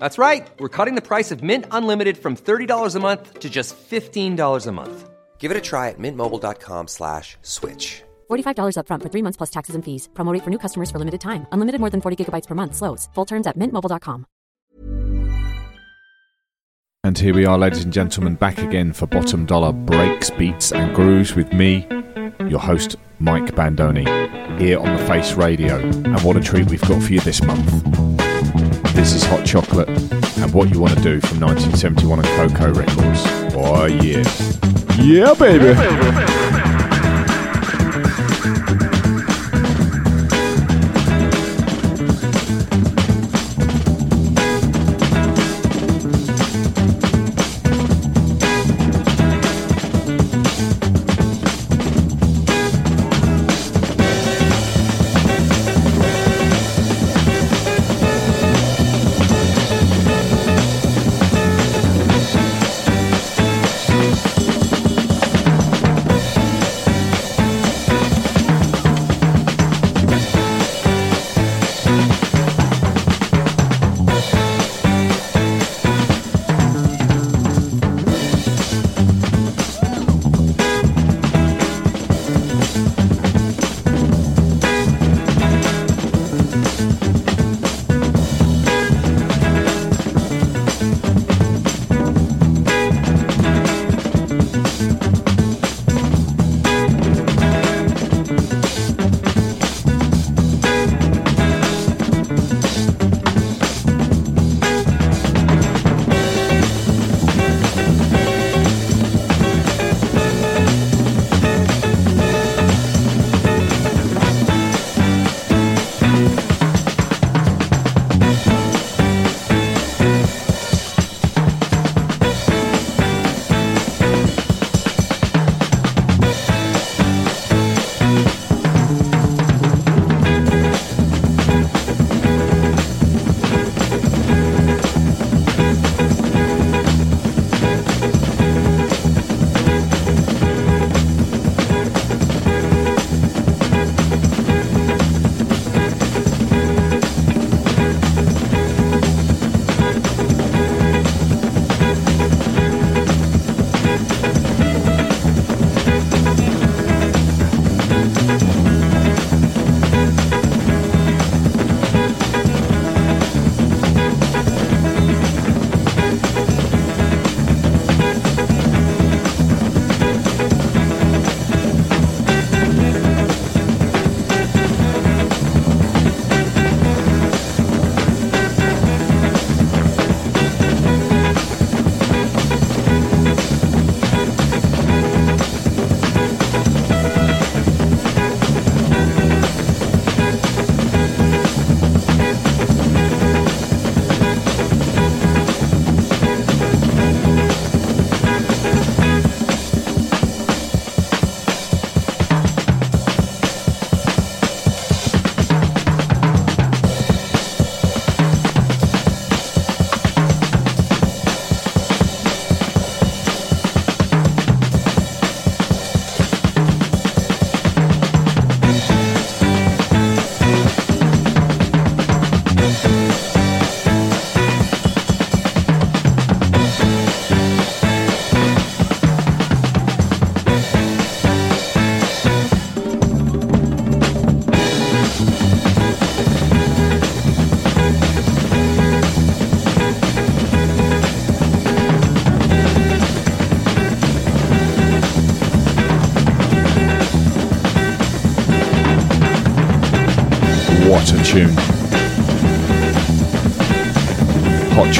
That's right. We're cutting the price of Mint Unlimited from $30 a month to just $15 a month. Give it a try at mintmobile.com slash switch. $45 upfront for three months plus taxes and fees. Promo rate for new customers for limited time. Unlimited more than 40 gigabytes per month. Slows. Full terms at mintmobile.com. And here we are, ladies and gentlemen, back again for Bottom Dollar Breaks, Beats and Grooves with me, your host, Mike Bandoni, here on the Face Radio. And what a treat we've got for you this month. This is Hot Chocolate and What You Want to Do from 1971 and Coco Records. Oh, yeah. Yeah, baby. What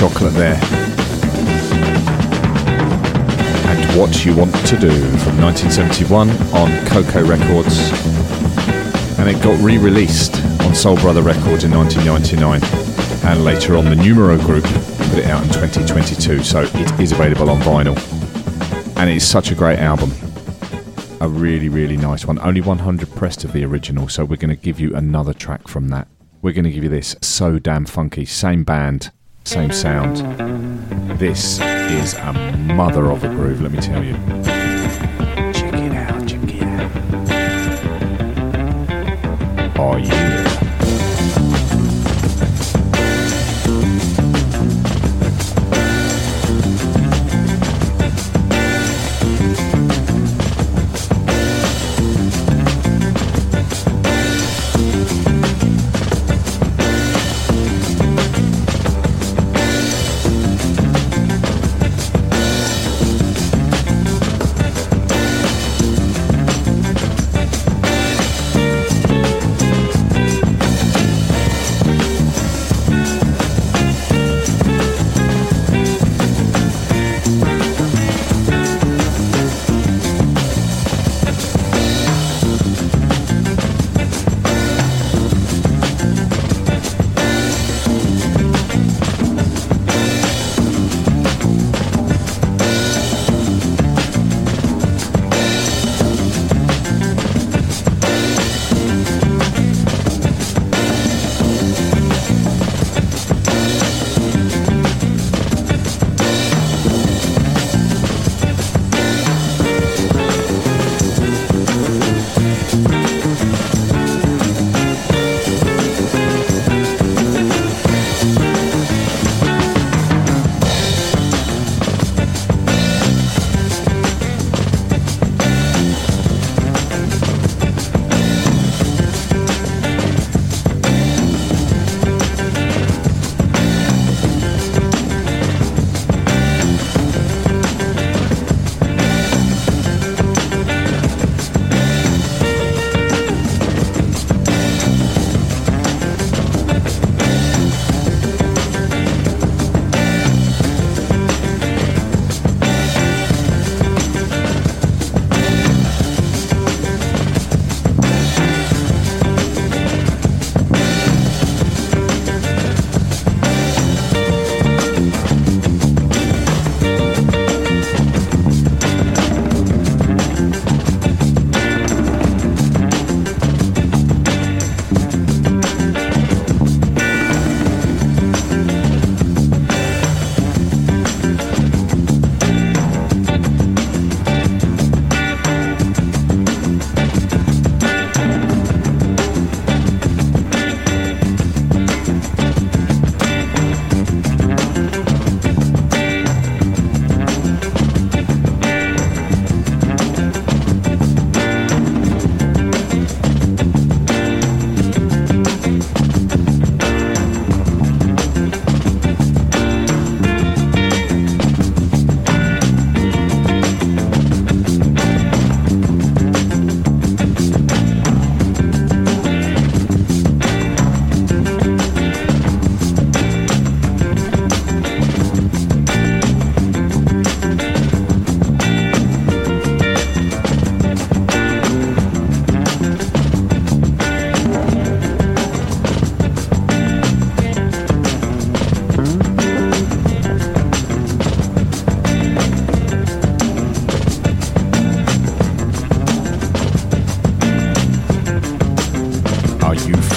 chocolate there. And What You Want to Do from 1971 on Coco Records. And it got re released on Soul Brother Records in 1999. And later on, the Numero Group put it out in 2022, so it is available on vinyl. And it's such a great album a really, really nice one. Only 100 pressed of the original, so we're going to give you another track from that. We're going to give you this So Damn Funky, same band, same sound. This is a mother of a groove, let me tell you.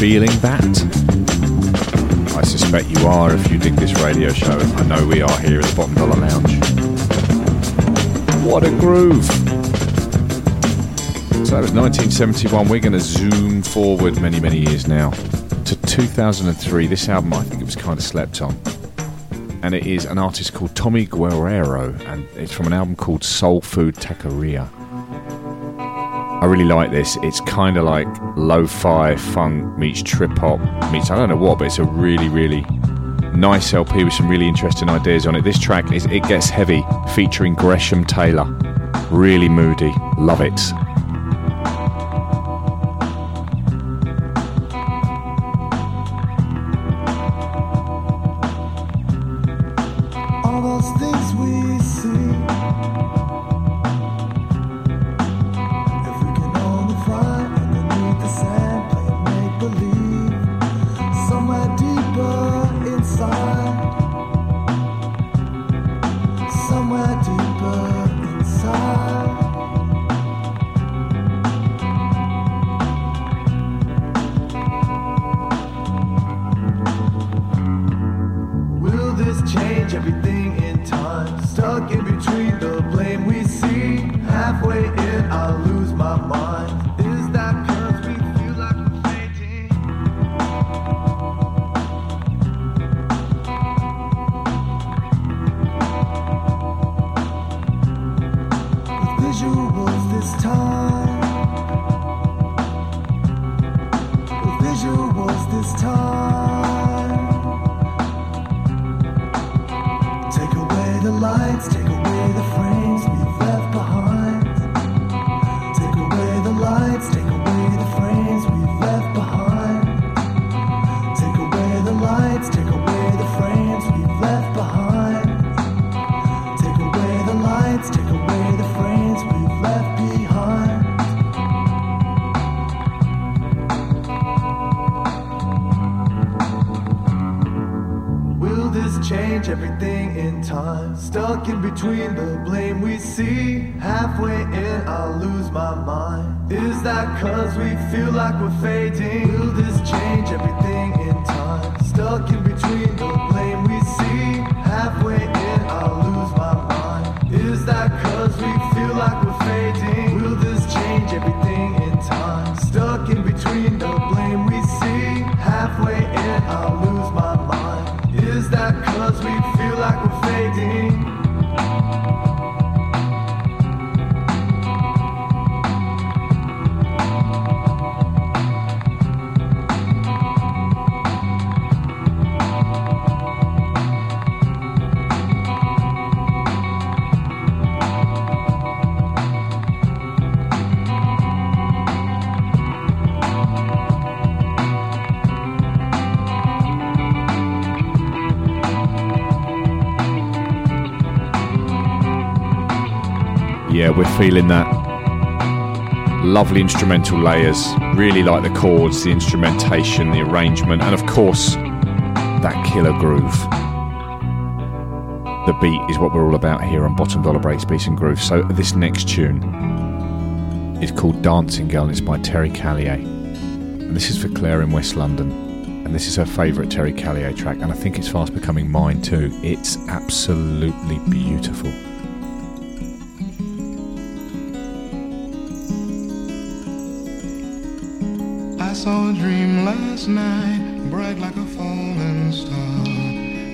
Feeling that? I suspect you are if you dig this radio show. I know we are here at the Bottom Dollar Lounge. What a groove! So that was 1971. We're going to zoom forward many, many years now to 2003. This album, I think it was kind of slept on. And it is an artist called Tommy Guerrero, and it's from an album called Soul Food Taqueria. I really like this. It's kind of like lo-fi funk meets trip hop meets I don't know what, but it's a really really nice LP with some really interesting ideas on it. This track is It Gets Heavy featuring Gresham Taylor. Really moody. Love it. Cause we feel like we're fading? Feeling that. Lovely instrumental layers. Really like the chords, the instrumentation, the arrangement, and of course, that killer groove. The beat is what we're all about here on Bottom Dollar Breaks, Beats and Groove. So, this next tune is called Dancing Girl and it's by Terry Callier. And this is for Claire in West London. And this is her favourite Terry Callier track, and I think it's fast becoming mine too. It's absolutely beautiful. Last night, bright like a falling star.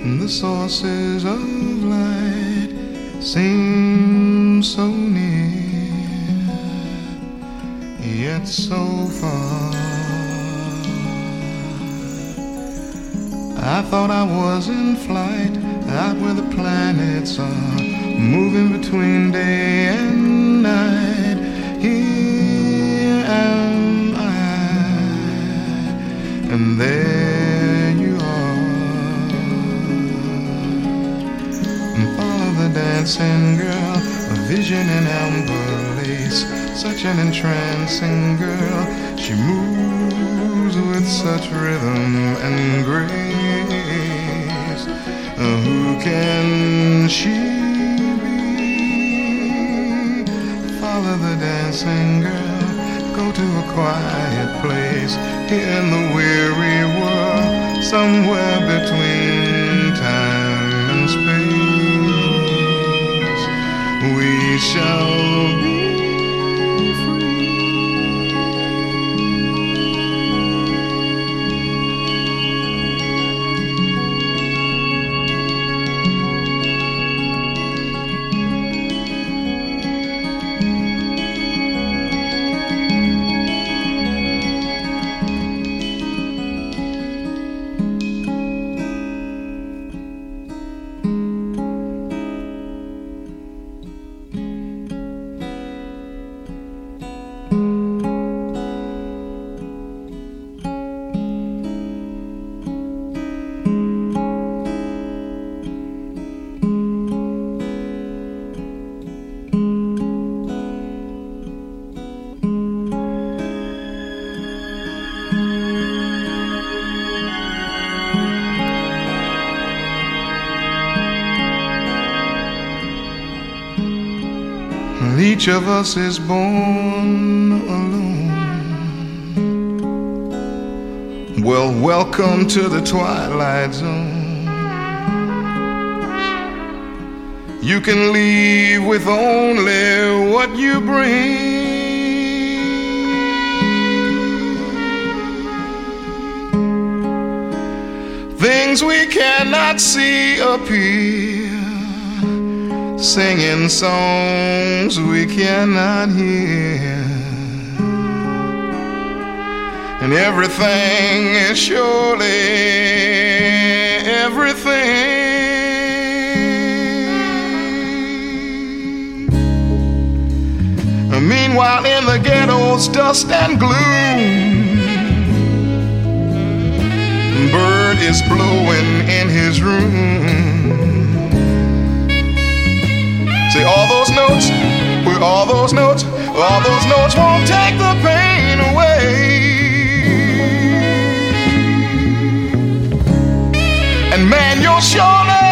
And the sources of light seem so near, yet so far. I thought I was in flight, out where the planets are, moving between day and night. Vision in amber lace, such an entrancing girl. She moves with such rhythm and grace. Uh, Who can she be? Follow the dancing girl, go to a quiet place in the weary world, somewhere between shall Each of us is born alone. Well, welcome to the twilight zone. You can leave with only what you bring. Things we cannot see appear singing songs we cannot hear. And everything is surely everything. Meanwhile, in the ghetto's dust and gloom, bird is blowing in his room. See all those notes, with all those notes, all those notes won't take the pain away. And man, you're surely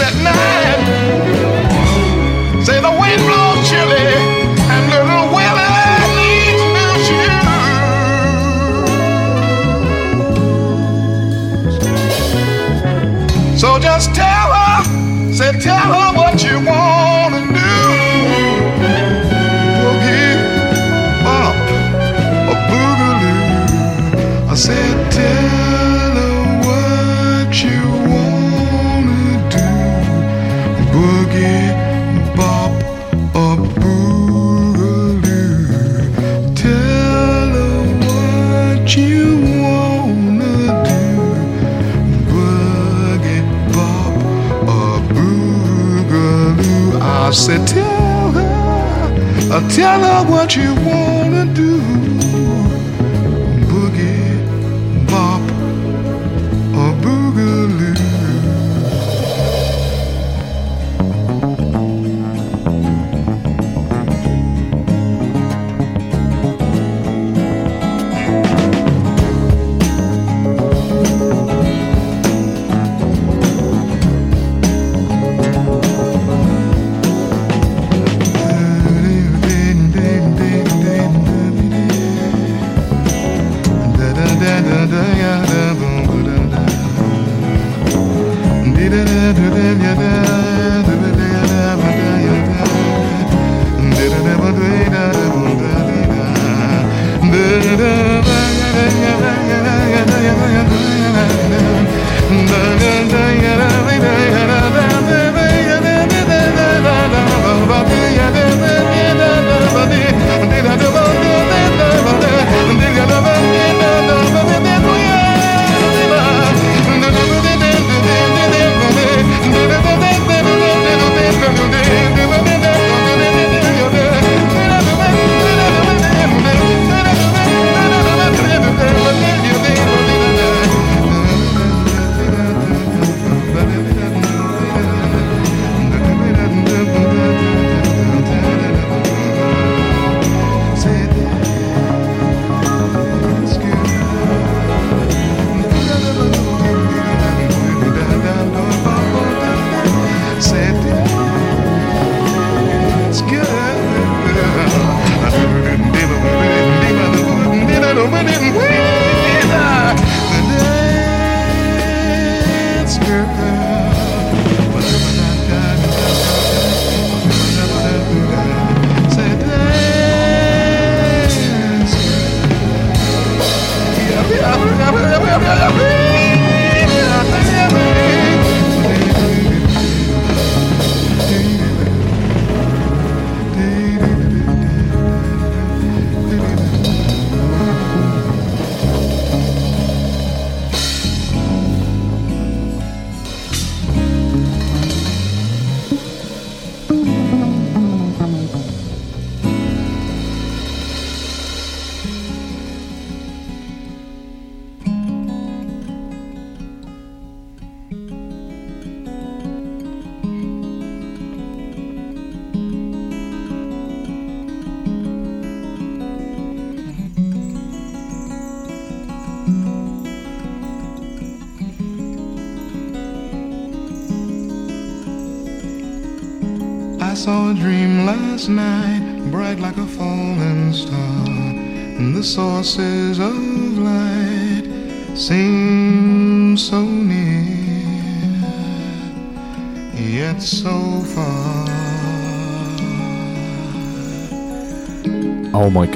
at night. Tell her what you wanna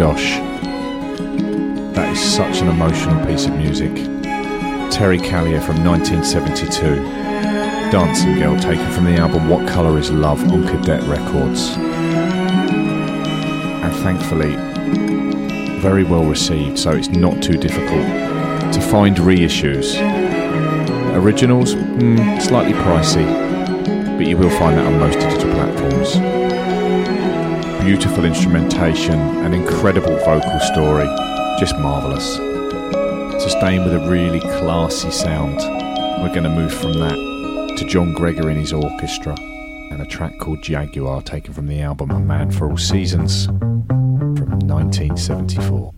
gosh. That is such an emotional piece of music. Terry Callier from 1972. Dancing Girl taken from the album What Colour Is Love on Cadet Records. And thankfully, very well received, so it's not too difficult to find reissues. Originals, mm, slightly pricey, but you will find that on most digital platforms. Beautiful instrumentation, an incredible vocal story, just marvellous. Sustained with a really classy sound. We're going to move from that to John Gregory and his orchestra, and a track called Jaguar taken from the album A Man for All Seasons from 1974.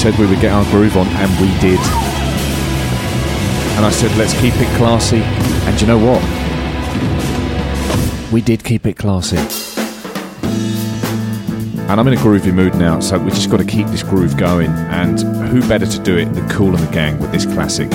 Said we would get our groove on, and we did. And I said, let's keep it classy. And you know what? We did keep it classy. And I'm in a groovy mood now, so we just got to keep this groove going. And who better to do it than Kool and the Gang with this classic?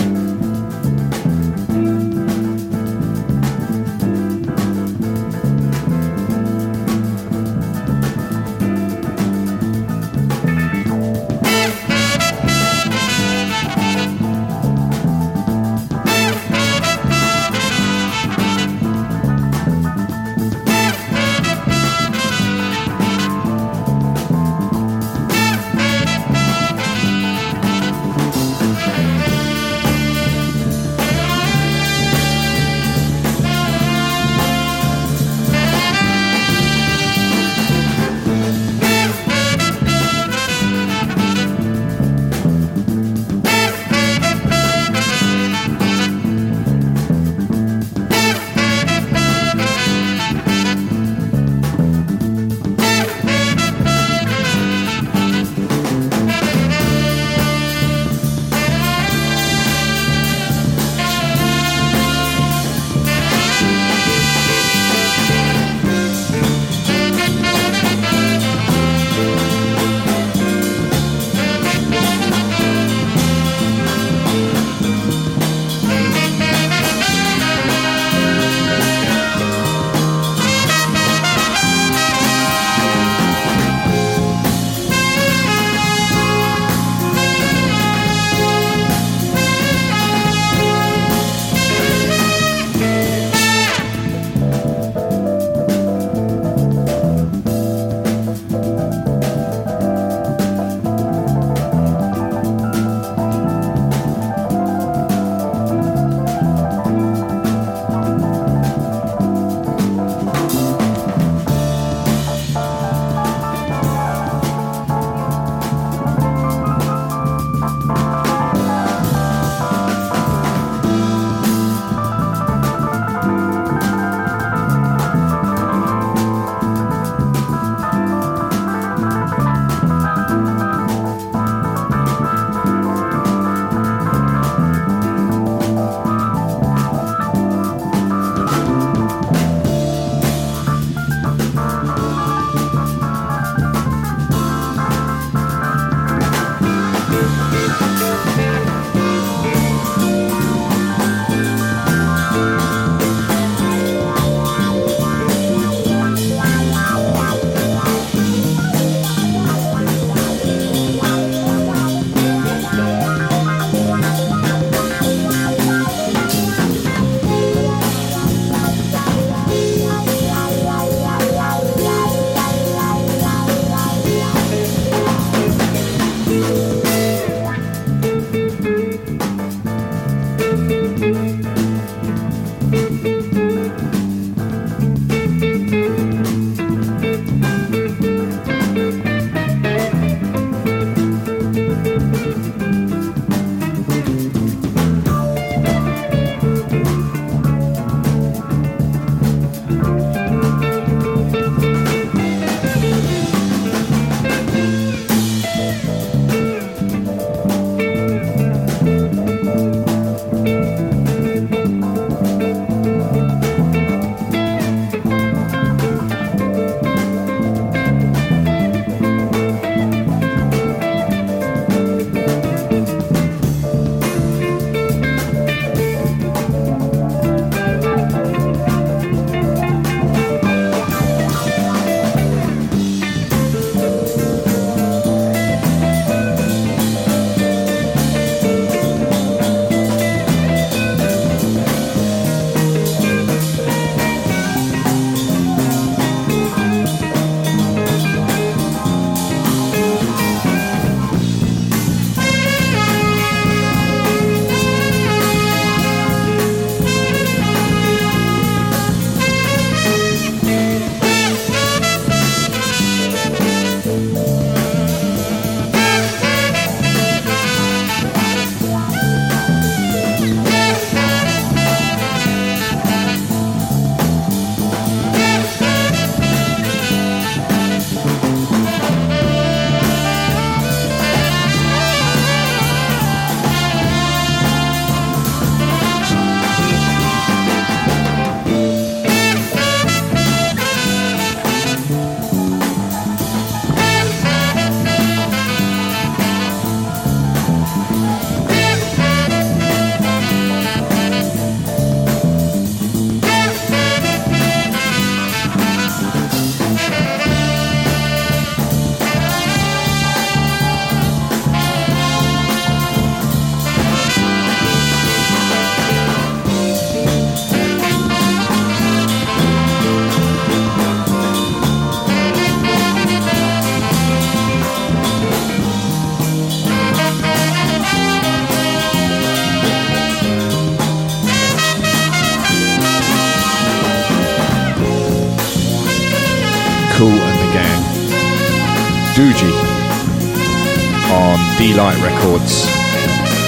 Records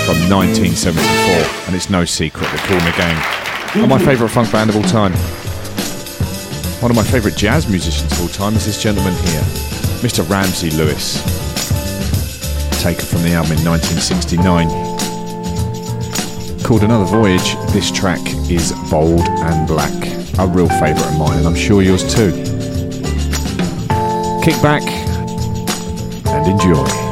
from 1974, and it's no secret that Kool and the Gang are my favourite funk band of all time. One of my favourite jazz musicians of all time is this gentleman here, Mr. Ramsey Lewis, taken from the album in 1969. Called Another Voyage, this track is Bold and Black, a real favourite of mine, and I'm sure yours too. Kick back and enjoy.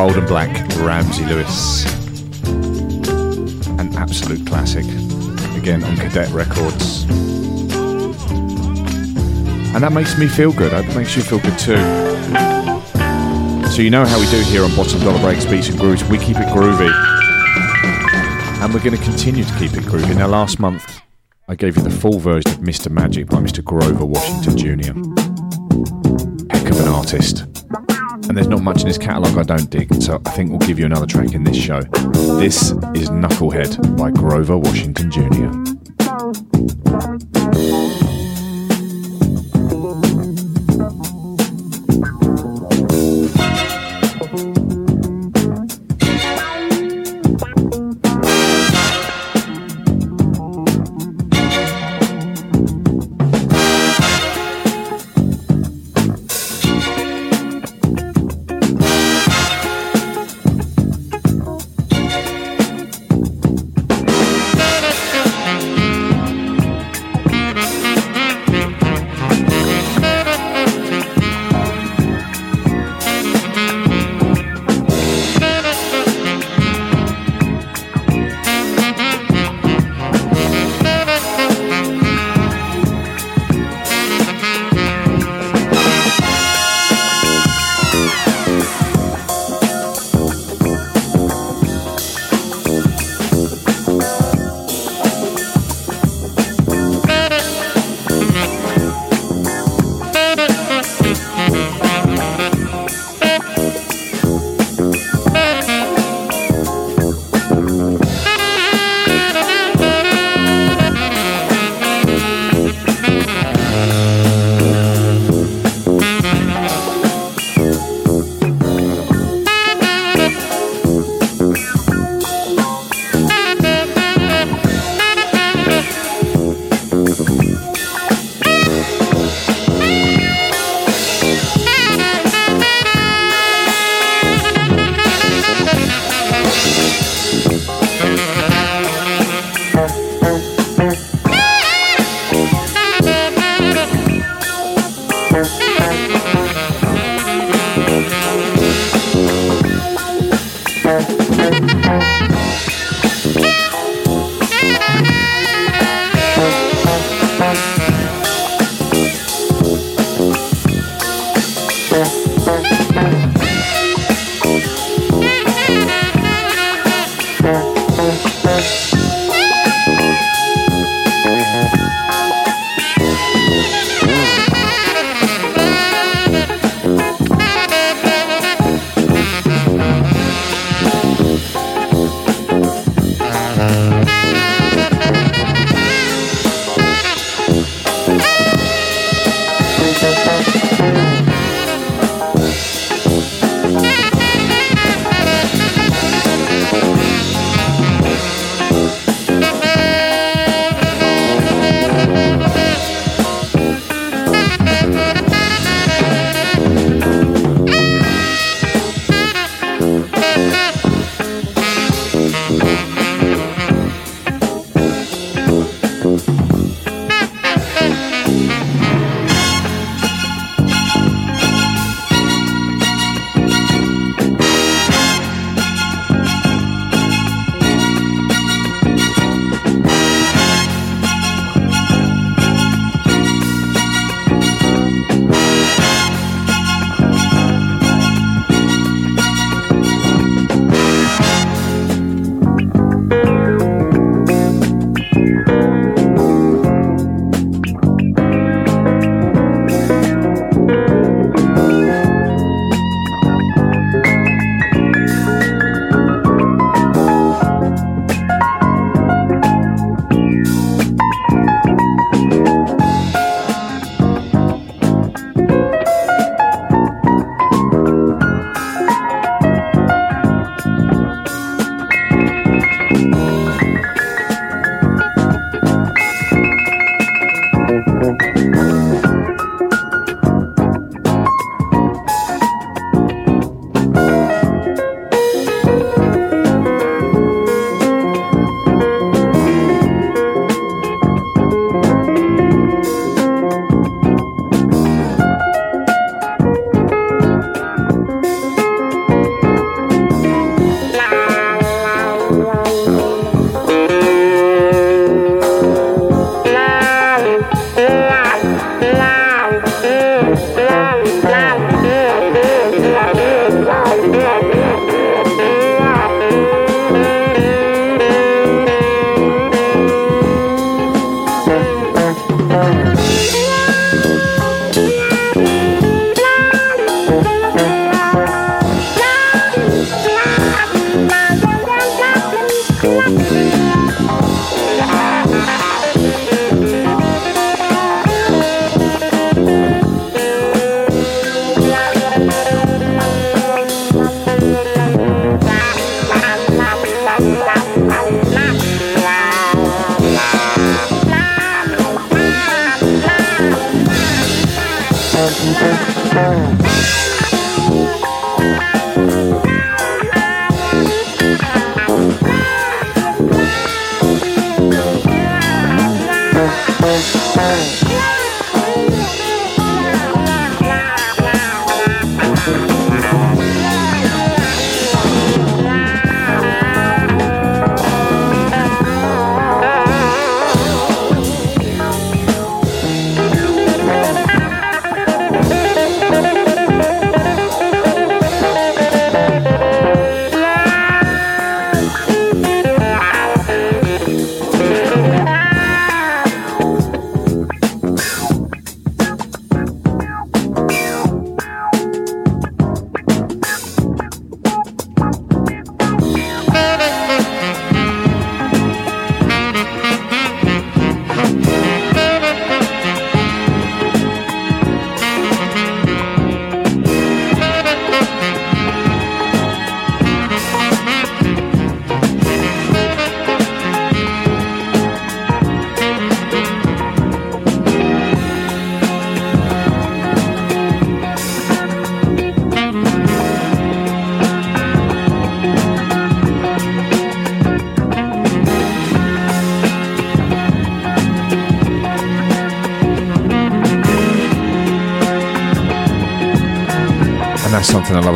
Bold and Black, Ramsey Lewis. An absolute classic. Again on Cadet Records. And that makes me feel good. That makes you feel good too. So you know how we do here on Bottom Dollar Breaks, Beats and Grooves. We keep it groovy. And we're going to continue to keep it groovy. Now, last month, I gave you the full version of Mr. Magic by Mr. Grover Washington Jr. Heck of an artist and there's not much in his catalogue I don't dig, so I think we'll give you another track in this show. This is Knucklehead by Grover Washington Jr.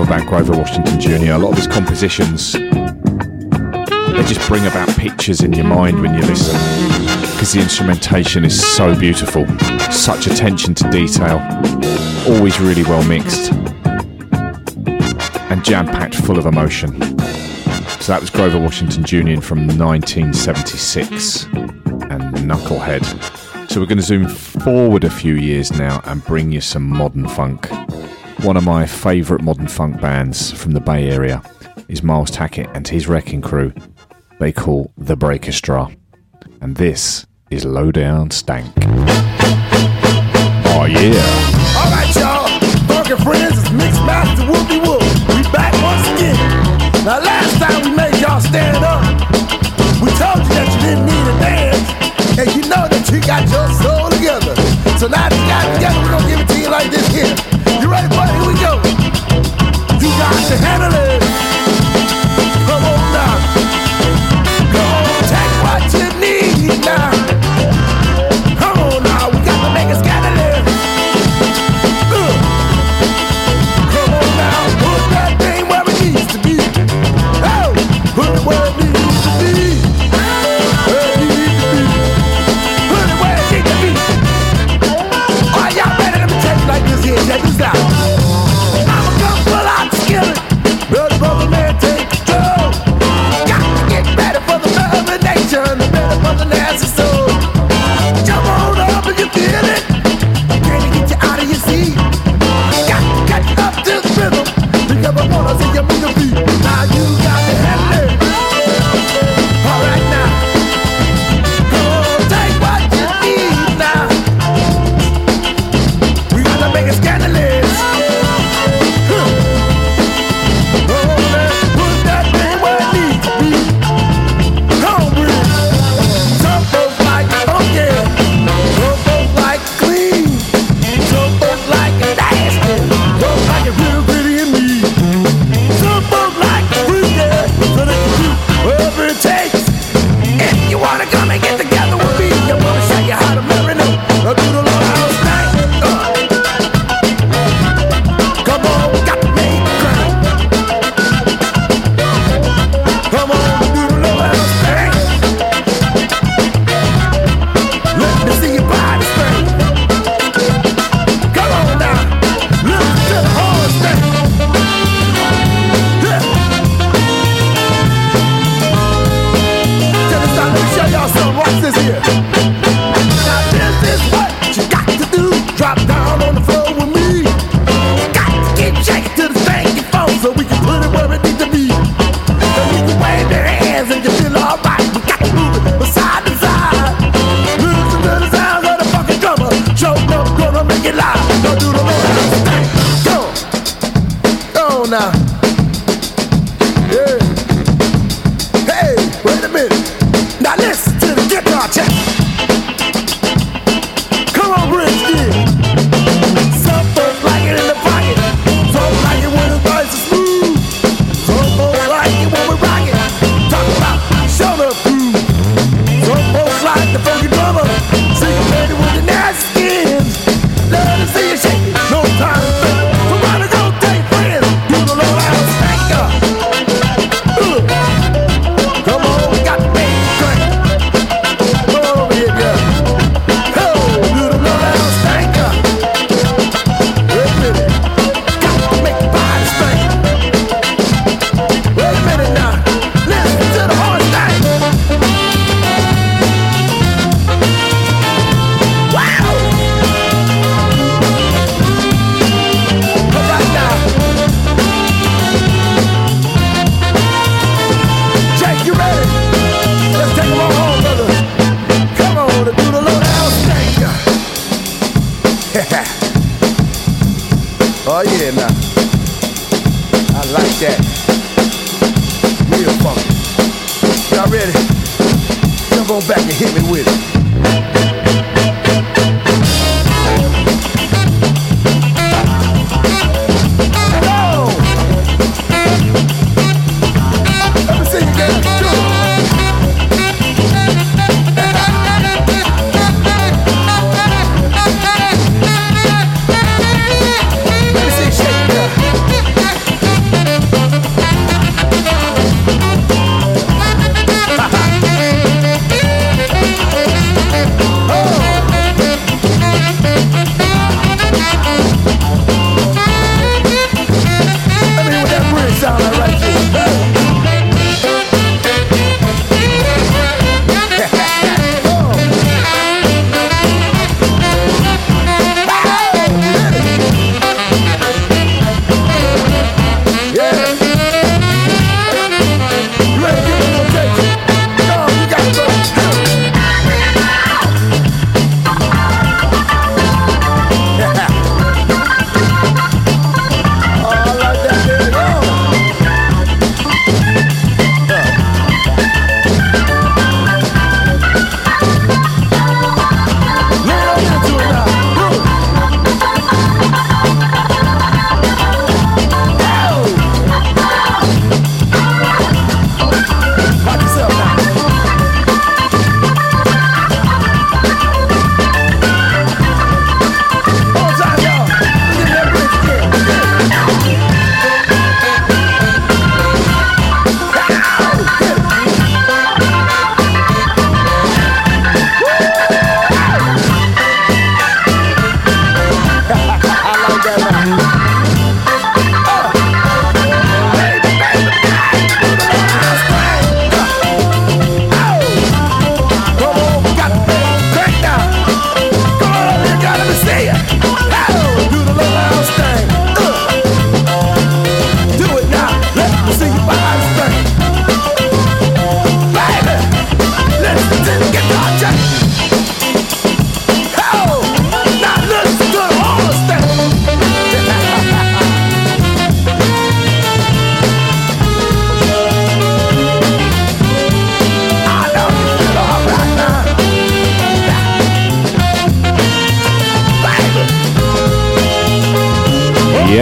another Grover Washington Jr. A lot of his compositions, they just bring about pictures in your mind when you listen because the instrumentation is so beautiful, such attention to detail, always really well mixed and jam packed full of emotion. So that was Grover Washington Jr. from 1976 and Knucklehead. So we're going to zoom forward a few years now and bring you some modern funk. One of my favourite modern funk bands from the Bay Area is Miles Tackett and his wrecking crew. They call the Breakestra. And this is Lowdown Stank. Oh yeah. Alright y'all, Funky Friends it's Mixed Master Whoopie Whoop. We back once again. Now last time we made y'all stand up, we told you that you didn't need a dance. And you know that you got your soul together. So now that you got together, we're gonna give it to you like this here. You ready, buddy? got to handle it.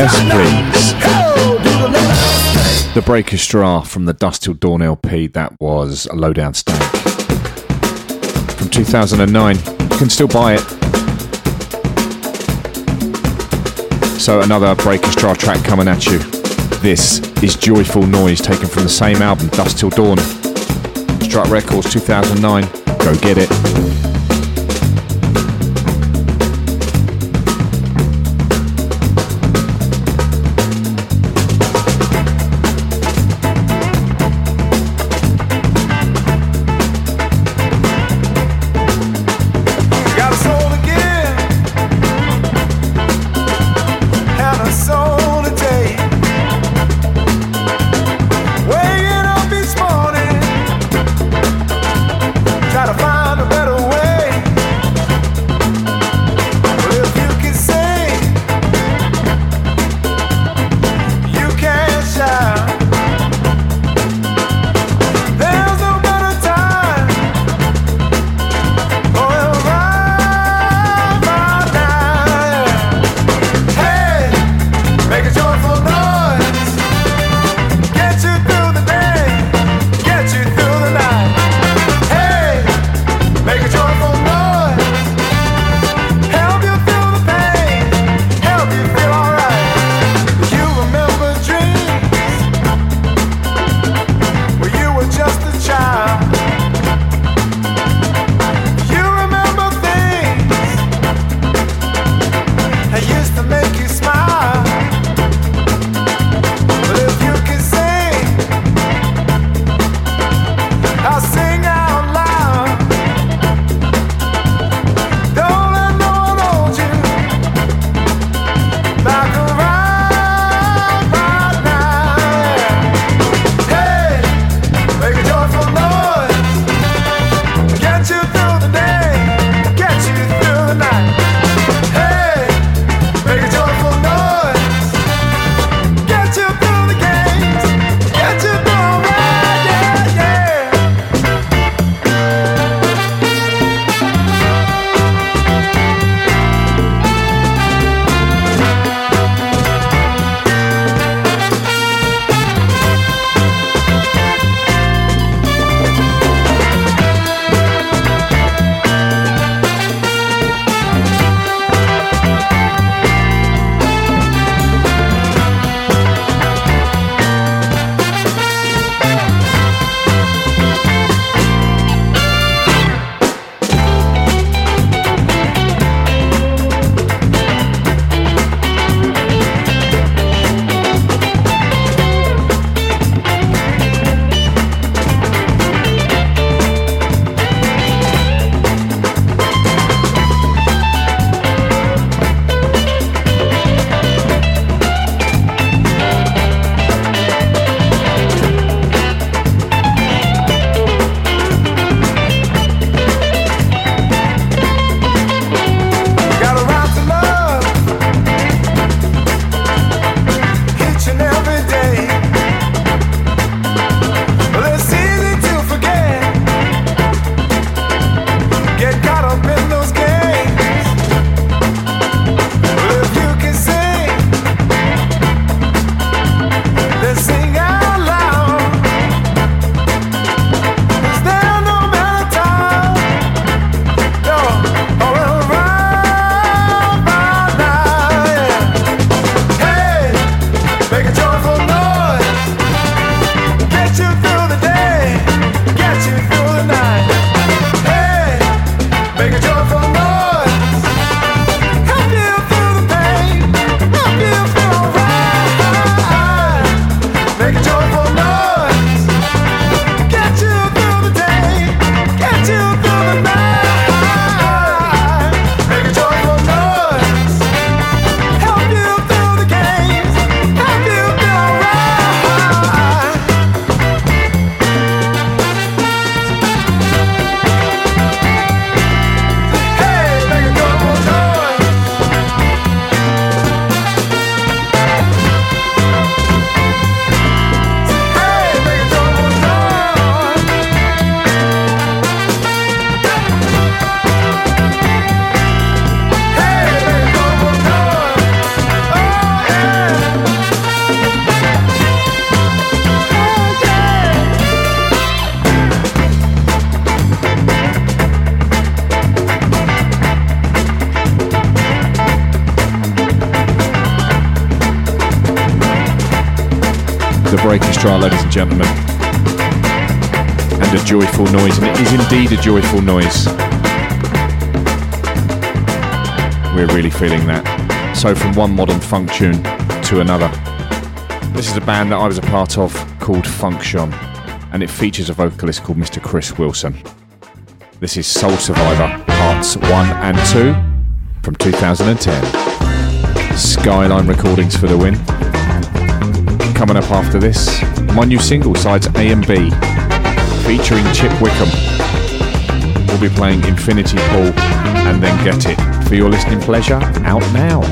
Yes, please. The Breakestra from the Dusk Till Dawn LP, that was a lowdown stank. From 2009. You can still buy it. So, another Breakestra track coming at you. This is Joyful Noise, taken from the same album, Dusk Till Dawn. Strut Records 2009. Go get it. And a joyful noise, and it is indeed a joyful noise. We're really feeling that. So, from one modern funk tune to another. This is a band that I was a part of called Function, and it features a vocalist called Mr. Chris Wilson. This is Soul Survivor, parts 1 and 2 from 2010. Skyline Recordings for the win. Coming up after this, my new single, sides A and B, featuring Chip Wickham. We'll be playing Infinity Pool and then Get It. For your listening pleasure, out now.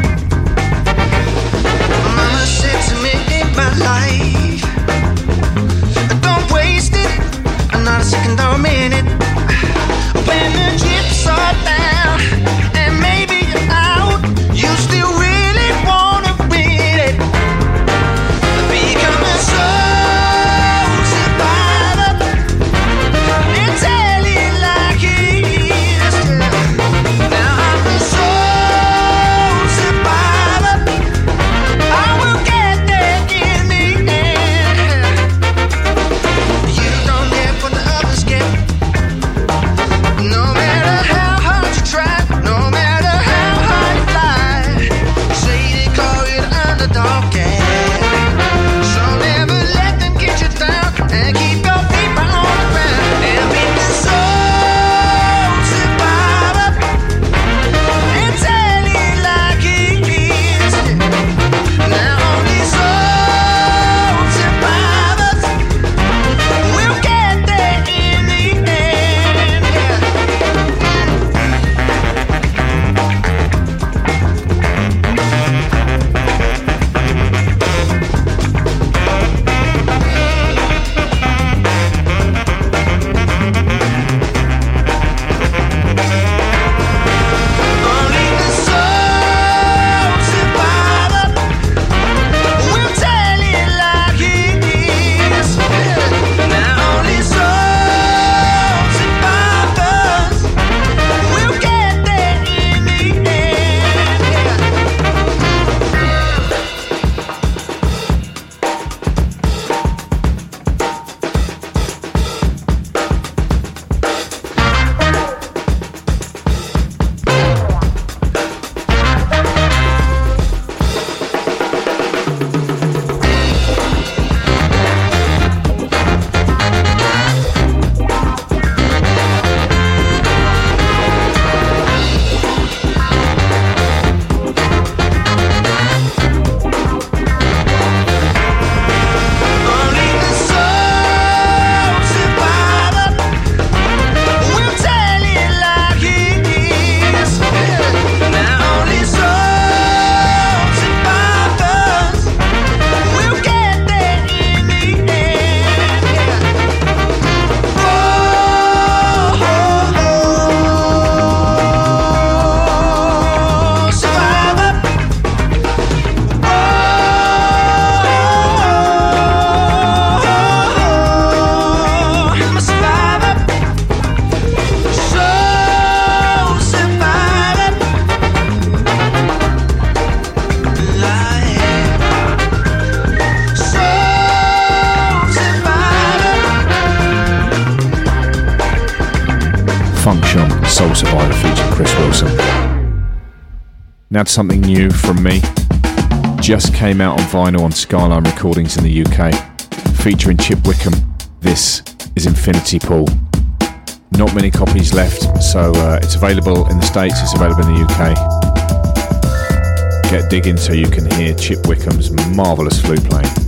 Something new from me. Just came out on vinyl on Skyline Recordings in the UK, featuring Chip Wickham. This is Infinity Pool. Not many copies left, so uh, it's available in the States, it's available in the UK. Get digging so you can hear Chip Wickham's marvellous flute playing.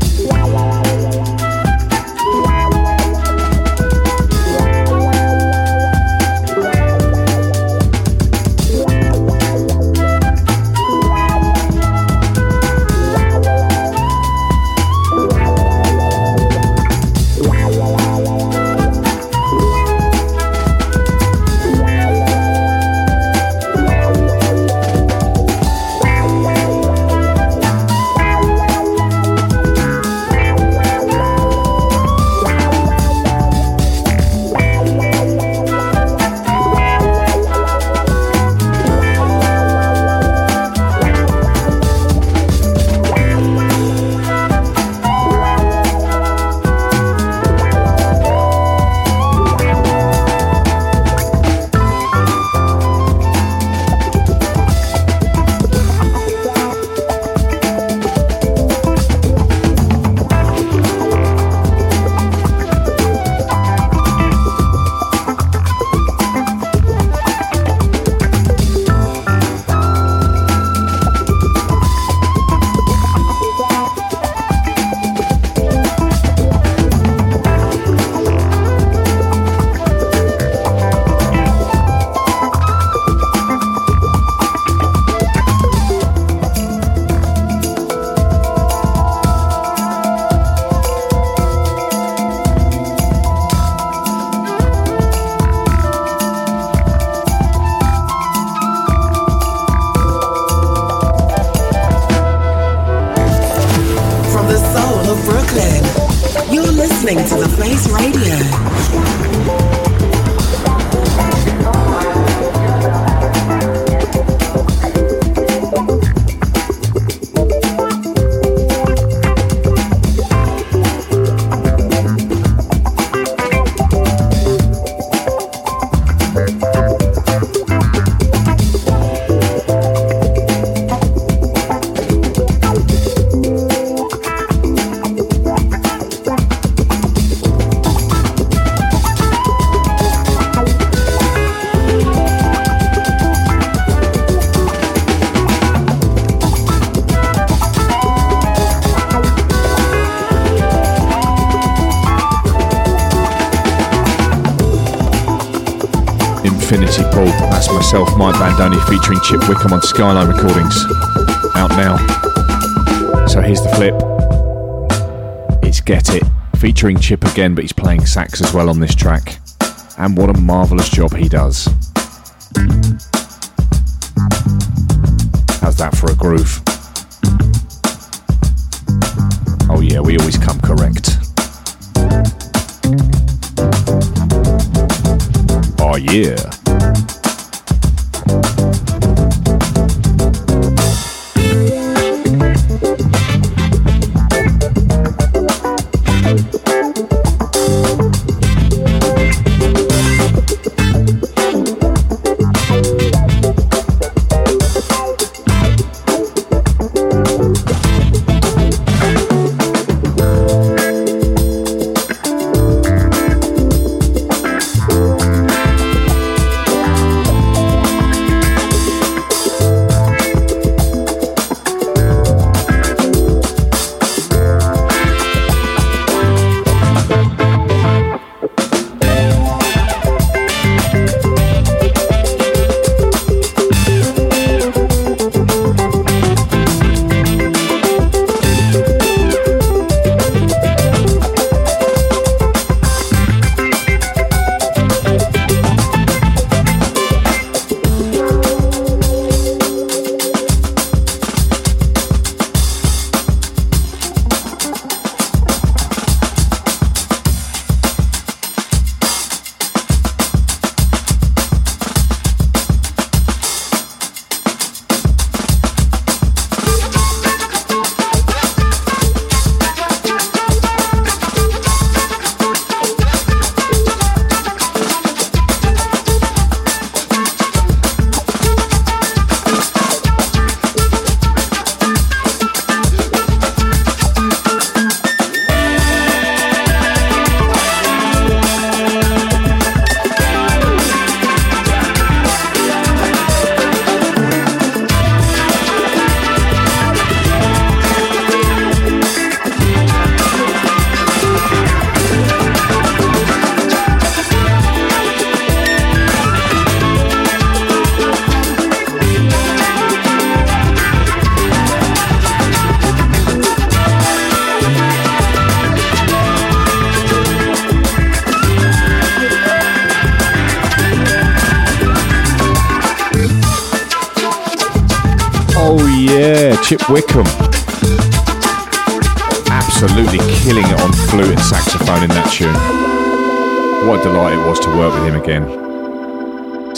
Bandoni, featuring Chip Wickham on Skyline Recordings. Out now. So here's the flip. It's Get It, featuring Chip again, but he's playing sax as well on this track. And what a marvellous job he does. How's that for a groove?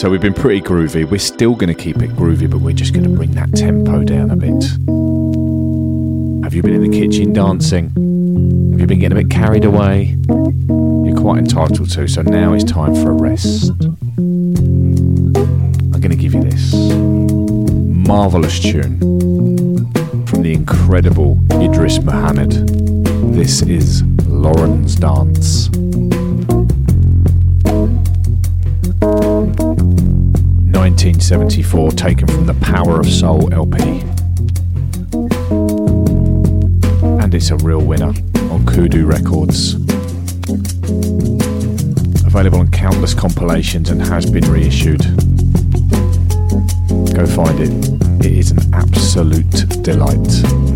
So we've been pretty groovy. We're still going to keep it groovy, but we're just going to bring that tempo down a bit. Have you been in the kitchen dancing? Have you been getting a bit carried away? You're quite entitled to, so now it's time for a rest. I'm going to give you this marvelous tune from the incredible Idris Muhammad. This is Loran's Dance. 1974, taken from the Power of Soul LP. And it's a real winner on Kudu Records. Available on countless compilations and has been reissued. Go find it. It is an absolute delight.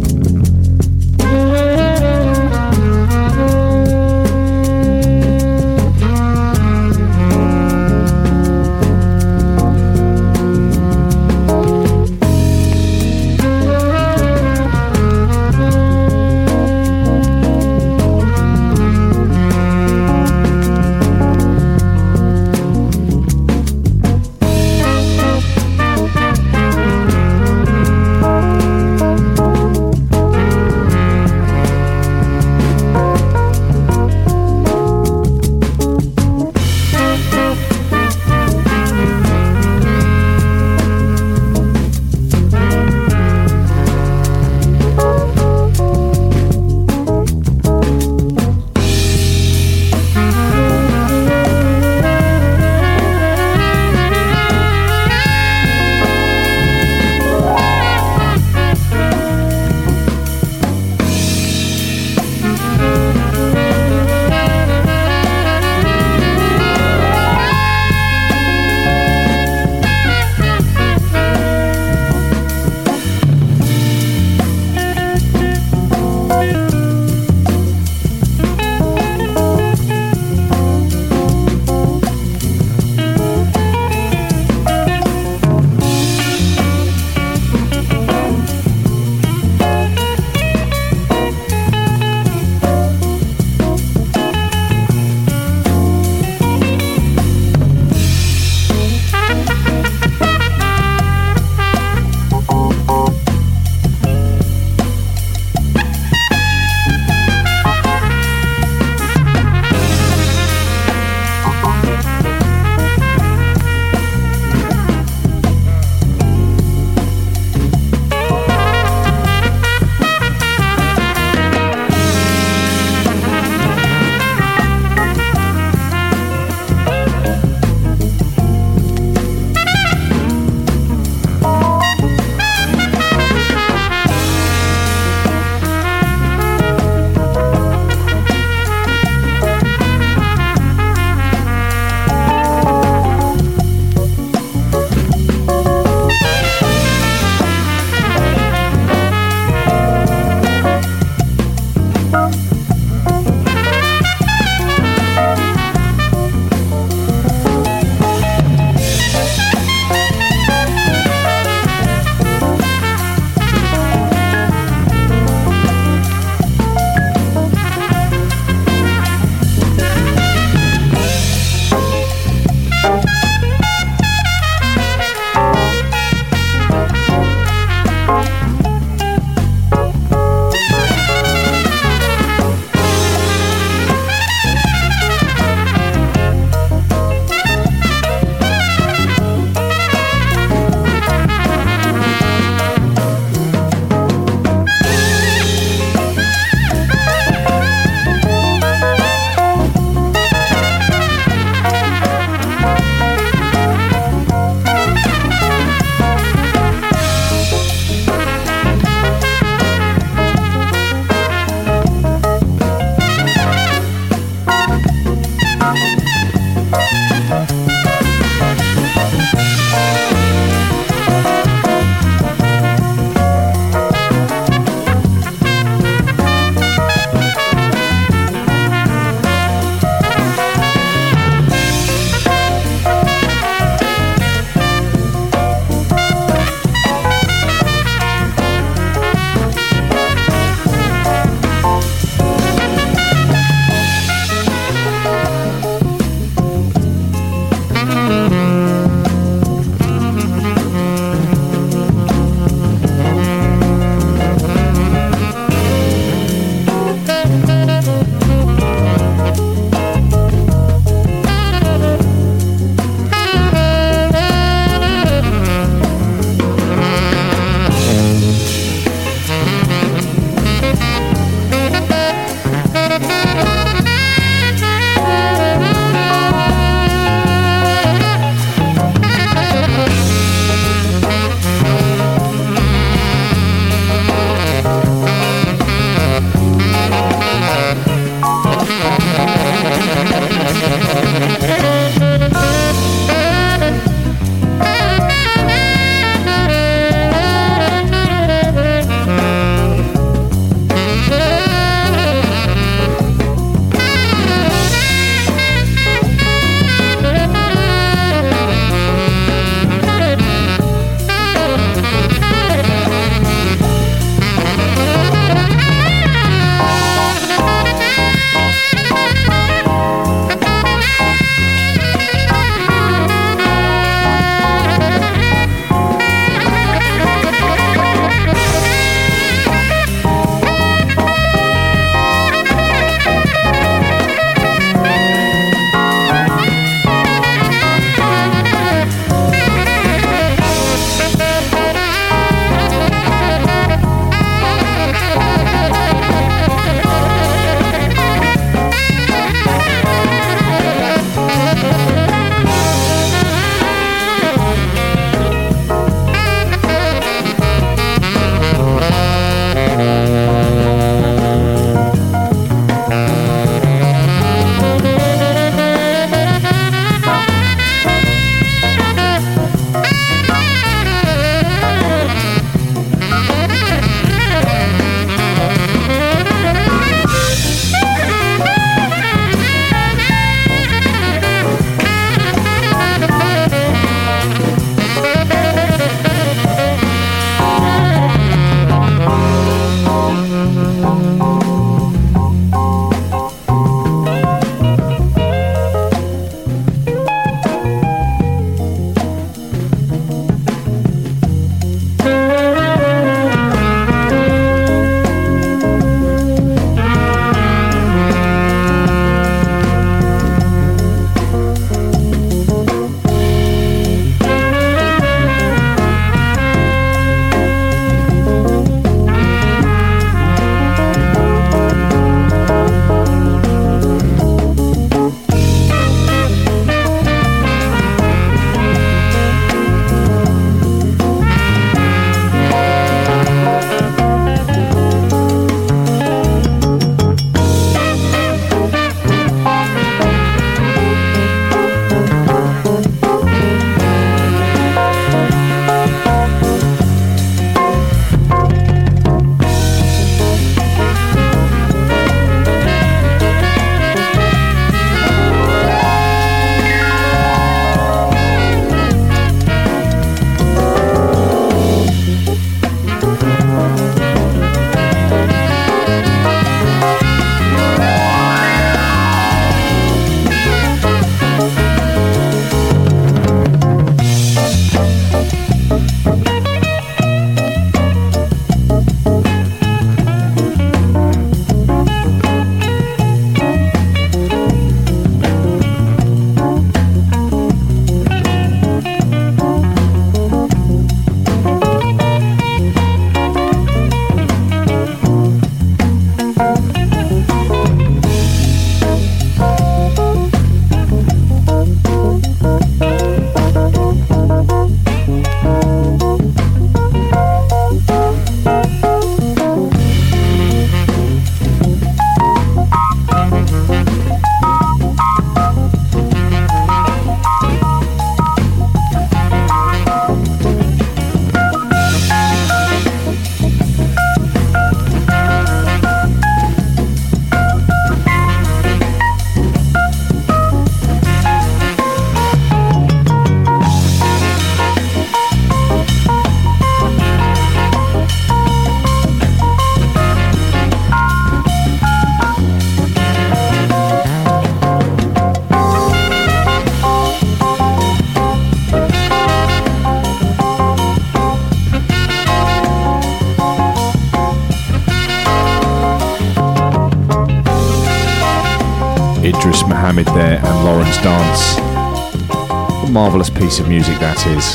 Marvellous piece of music that is.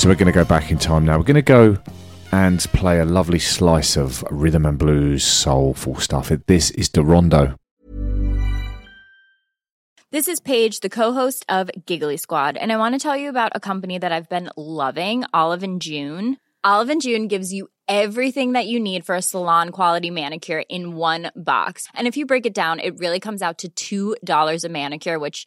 So we're going to go back in time now. We're going to go and play a lovely slice of rhythm and blues, soulful stuff. This is Darondo. This is Paige, the co-host of Giggly Squad, and I want to tell you about a company that I've been loving, Olive and June. Olive and June gives you everything that you need for a salon quality manicure in one box. And if you break it down, it really comes out to $2 a manicure, which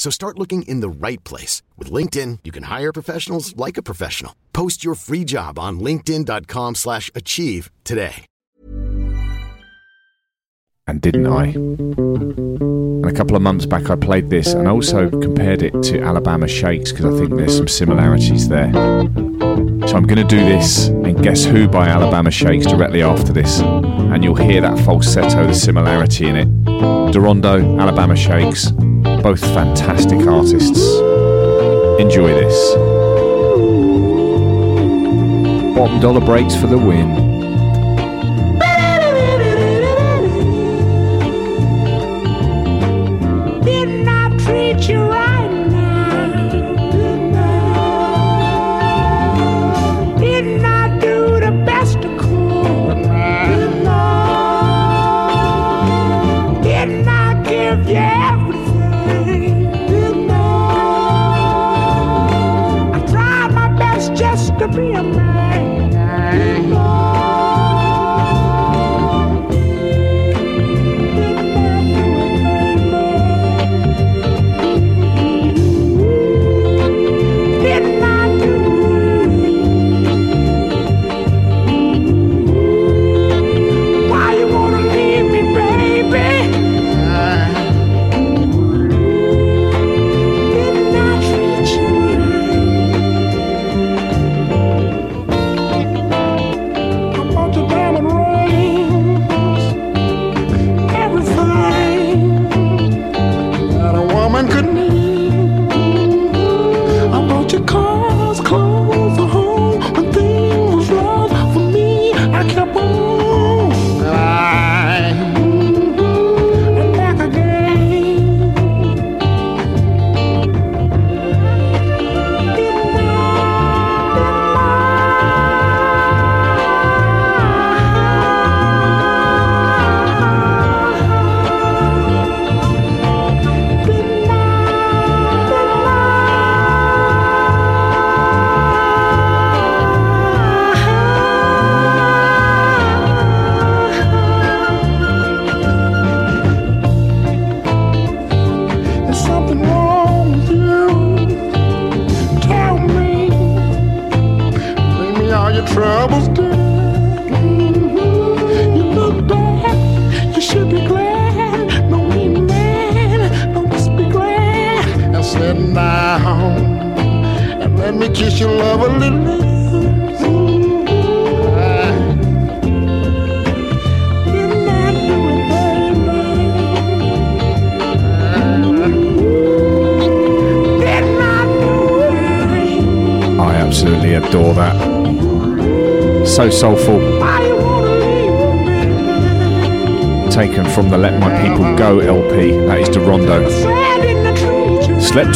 So start looking in the right place. With LinkedIn, you can hire professionals like a professional. Post your free job on linkedin.com slash achieve today. And didn't I? And a couple of months back I played this and also compared it to Alabama Shakes because I think there's some similarities there. So I'm going to do this and Guess Who by Alabama Shakes directly after this. And you'll hear that falsetto, the similarity in it. Darondo, Alabama Shakes, both fantastic artists. Enjoy this. Bottom dollar breaks for the win.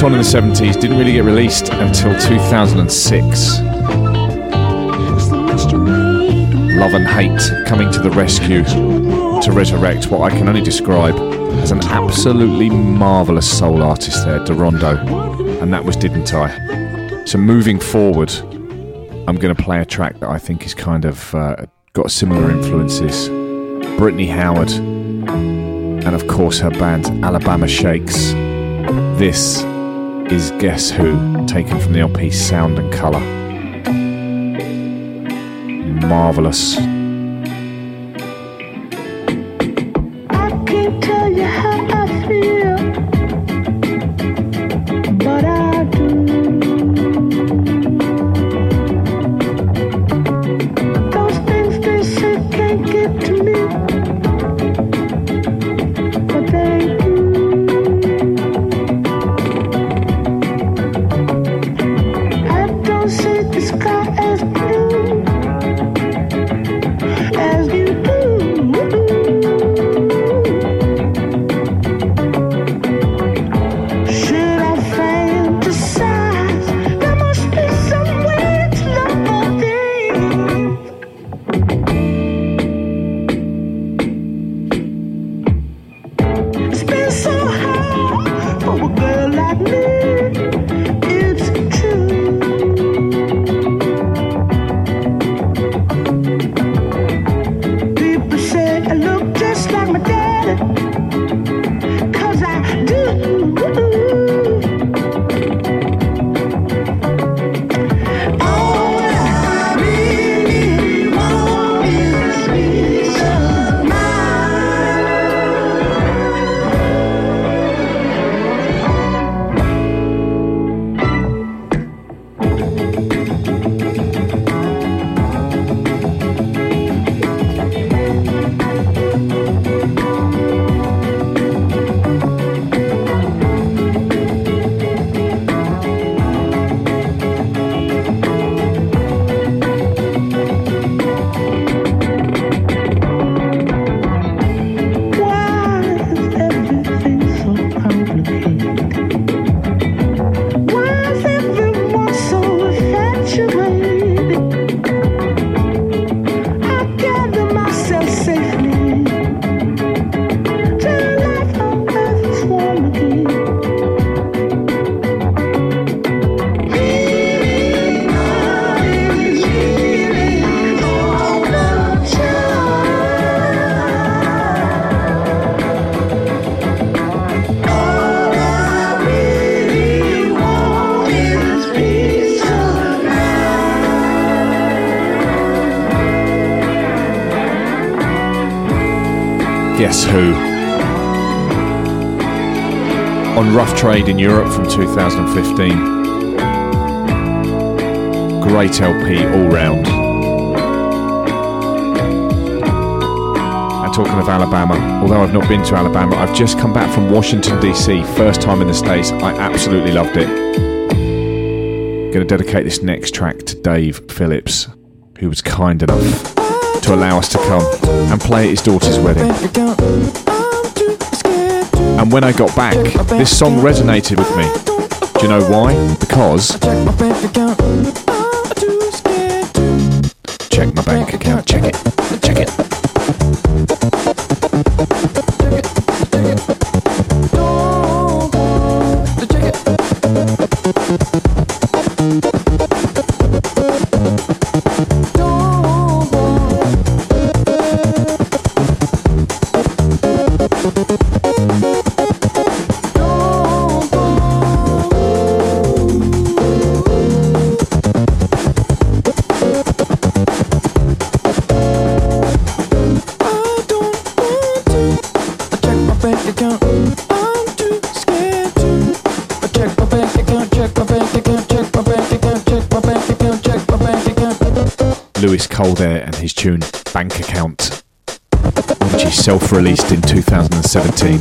In the 70s, didn't really get released until 2006. It's the mystery. Luv N' Haight coming to the rescue to resurrect what I can only describe as an absolutely marvellous soul artist there, Darondo. And that was Didn't I? So moving forward, I'm going to play a track that I think is kind of uh, got similar influences. Brittany Howard, and of course her band Alabama Shakes. This is Guess Who, taken from the LP Sound and Colour. Marvellous. I Rough Trade in Europe from 2015. Great LP all round. And talking of Alabama, although I've not been to Alabama, I've just come back from Washington, D.C. First time in the States. I absolutely loved it. Going to dedicate this next track to Dave Phillips, who was kind enough to allow us to come and play at his daughter's wedding. And when I got back, this song resonated with me. Do you know why? Because check my bank account, check it. Colder and his tune Bank Account, which he self released in 2017.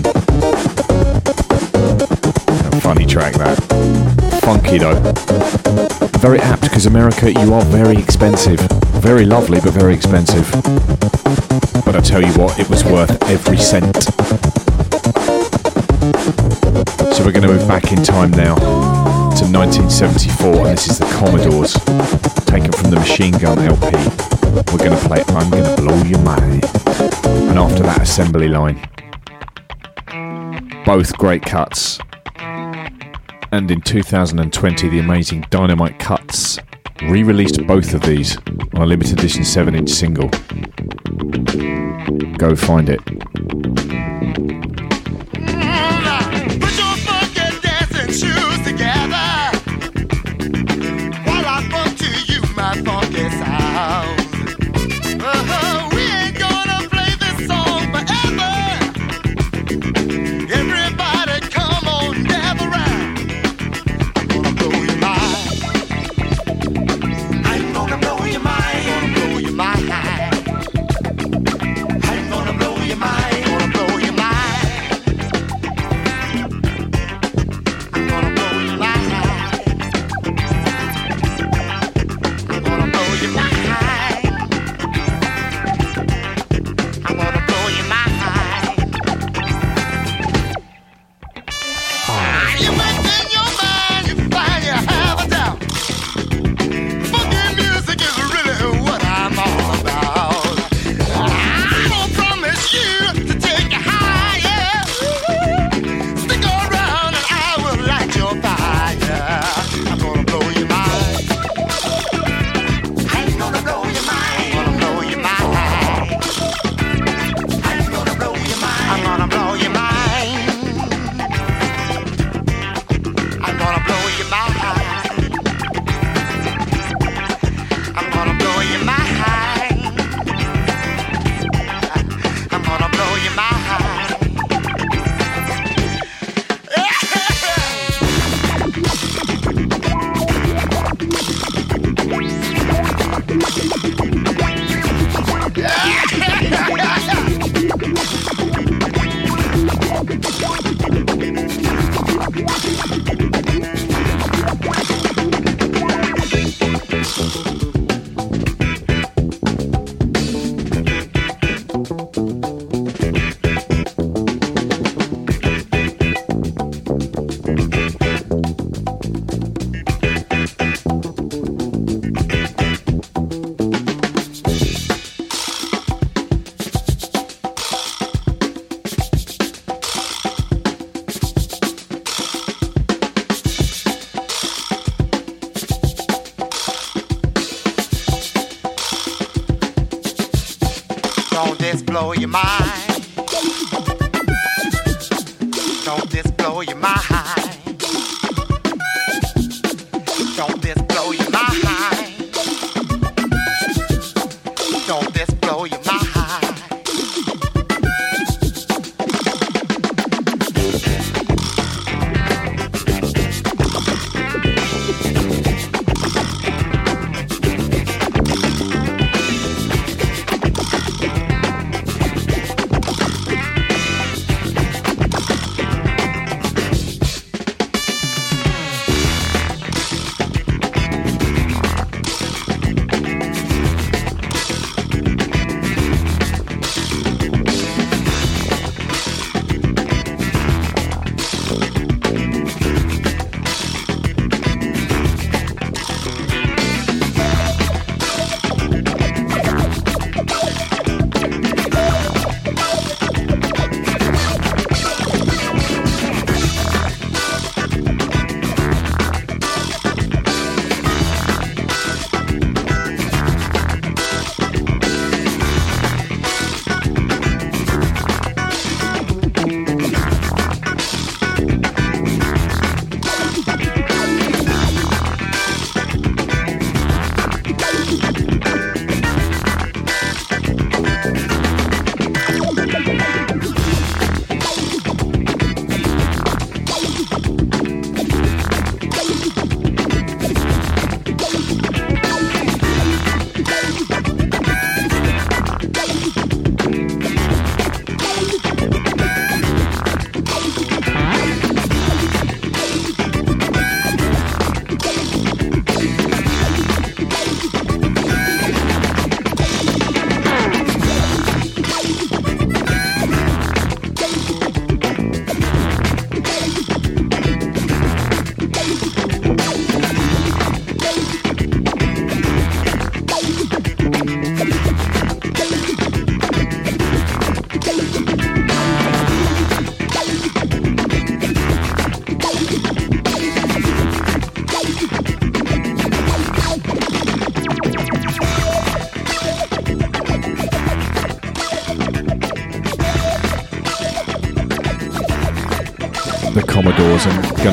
A funny track that. Funky though. Very apt because America, you are very expensive. Very lovely, but very expensive. But I tell you what, it was worth every cent. So we're going to move back in time now to 1974, and this is the Commodores, taken from the Machine Gun LP. We're going to play I'm Going to Blow Your Mind. And after that, Assembly Line. Both great cuts. And in 2020, the amazing Dynamite Cuts re released both of these on a limited edition 7 inch single. Go find it.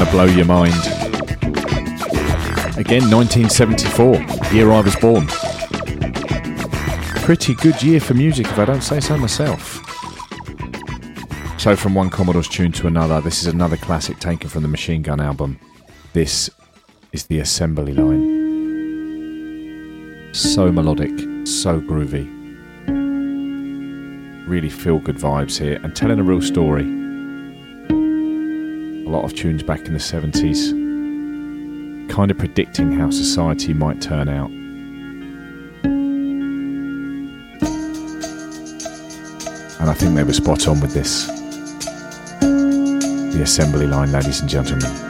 And gonna blow your mind. Again, 1974, year I was born. Pretty good year for music, if I don't say so myself. So, from one Commodore's tune to another, this is another classic taken from the Machine Gun album. This is the assembly line. So melodic, so groovy. Really feel good vibes here and telling a real story. Lot of tunes back in the 70s, kind of predicting how society might turn out. And I think they were spot on with this. The assembly line, ladies and gentlemen.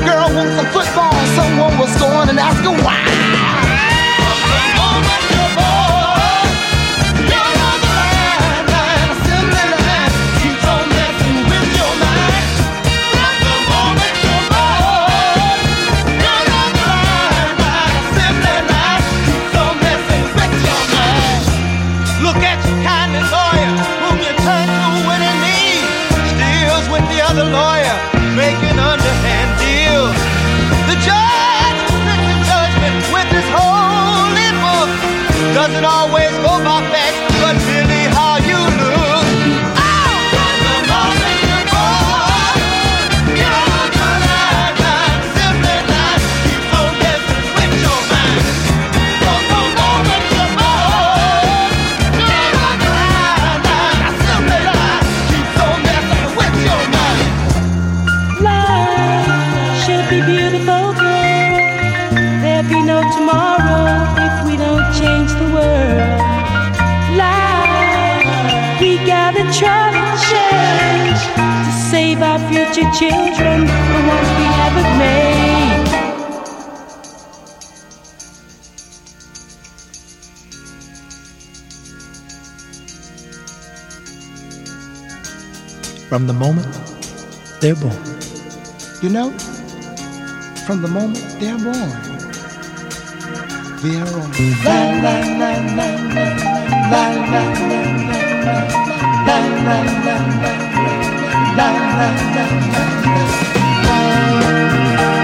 Girl wants a football, someone was scorn and ask her why. From the moment they're born. You know, from the moment they're born, they're on. La la la la la la la la la la la la la la Oh,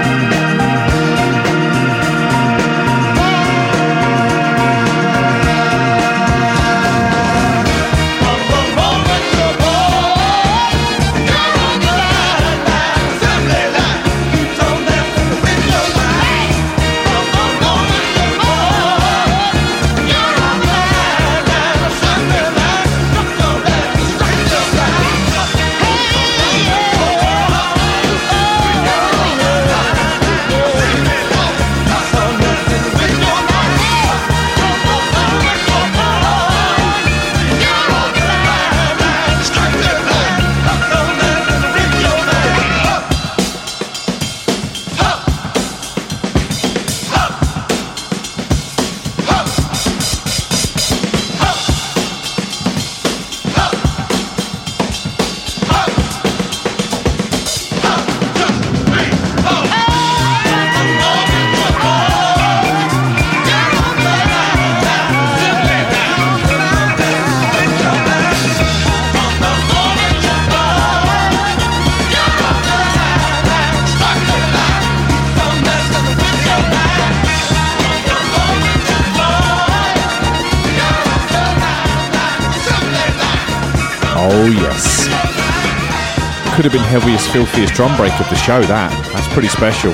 heaviest, filthiest drum break of the show, that. That's pretty special.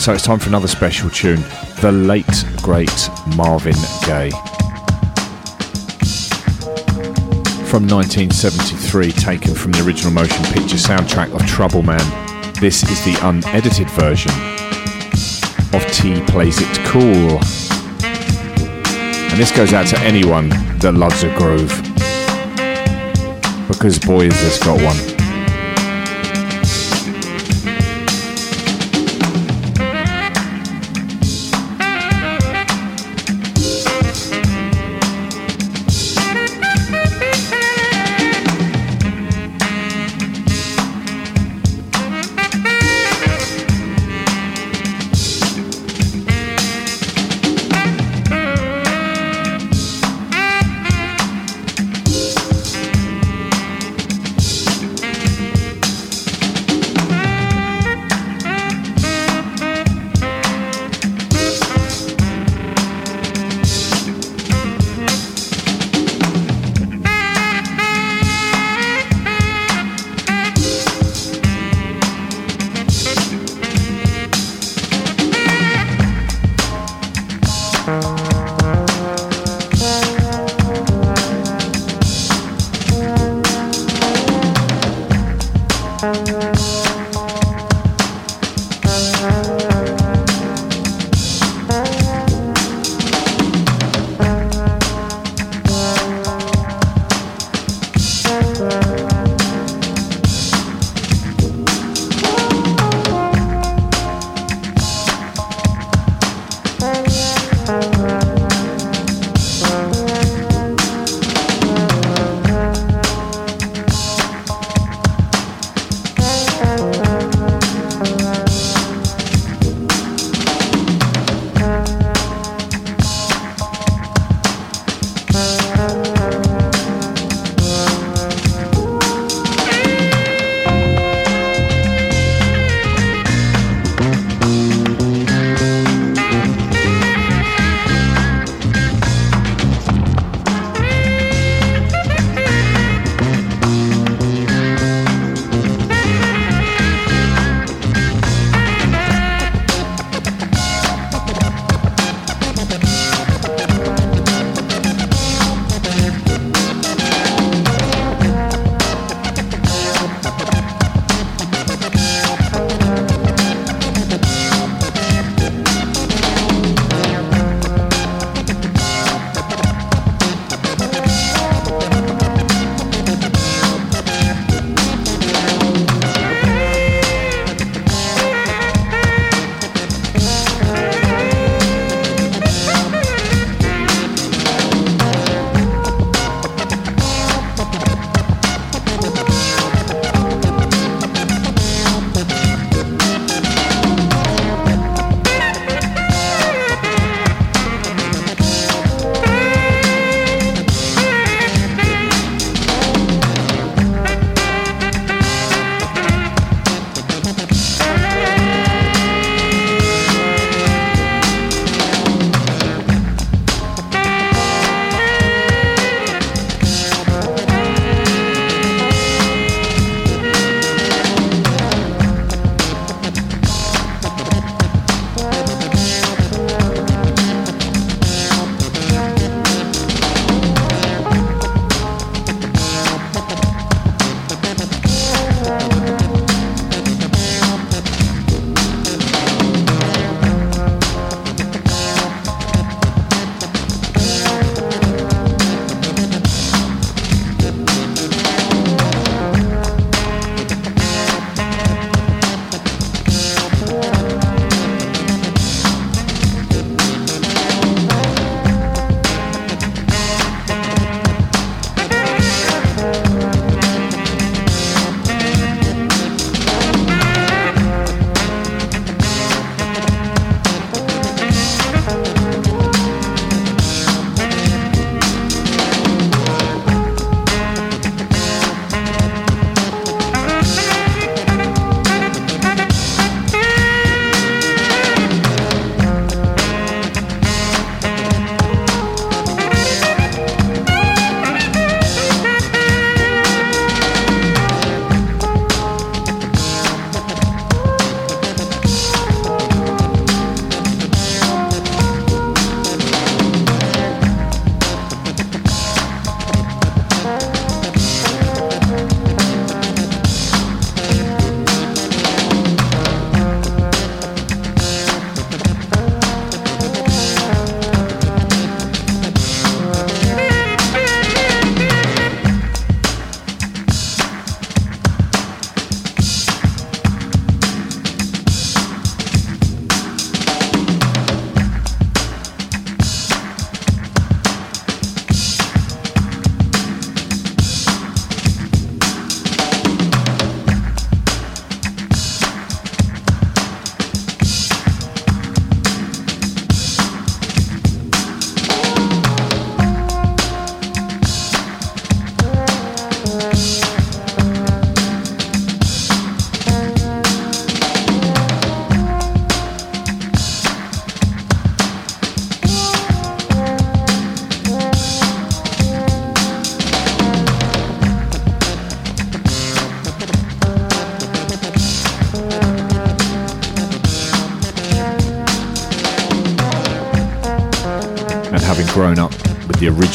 So it's time for another special tune. The late, great Marvin Gaye. From 1973, taken from the original motion picture soundtrack of Trouble Man. This is the unedited version of T Plays It Cool. And this goes out to anyone that loves a groove. Because boy, has got one.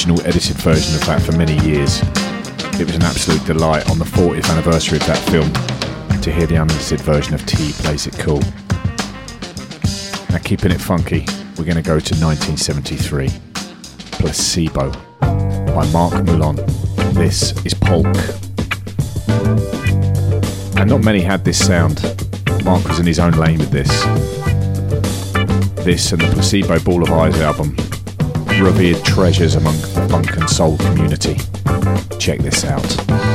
Original edited version of that for many years, it was an absolute delight on the 40th anniversary of that film to hear the unedited version of T Plays It Cool. Now, keeping it funky, we're going to go to 1973. Placebo by Marc Moulin. This is Polk. And not many had this sound. Marc was in his own lane with this. This and the Placebo Ball of Eyes album, revered treasures among the funk and soul community. Check this out.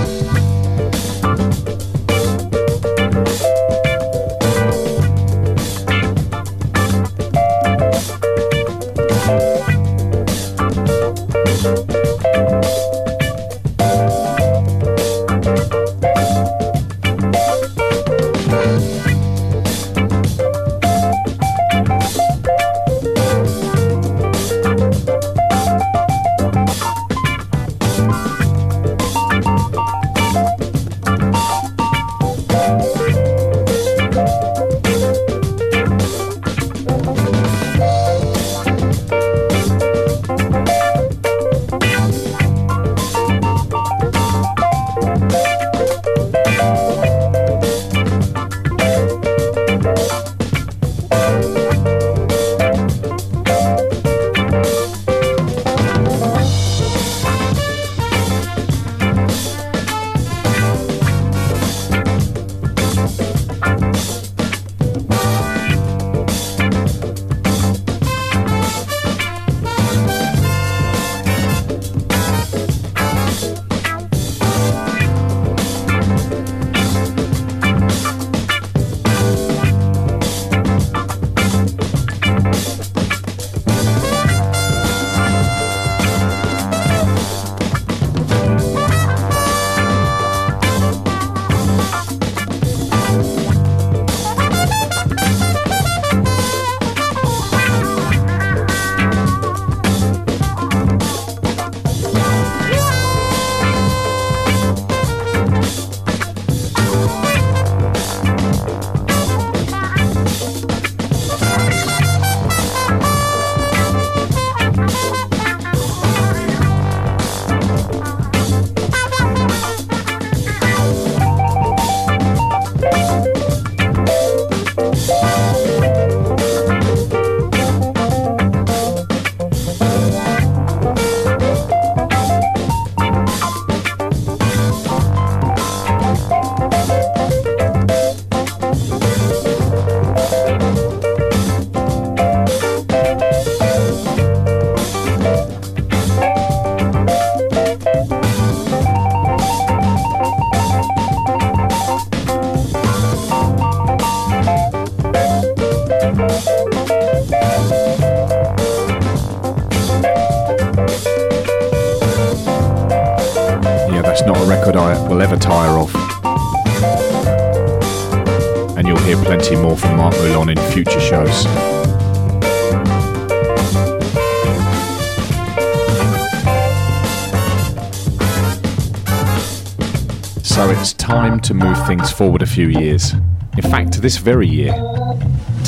Forward a few years. In fact, this very year,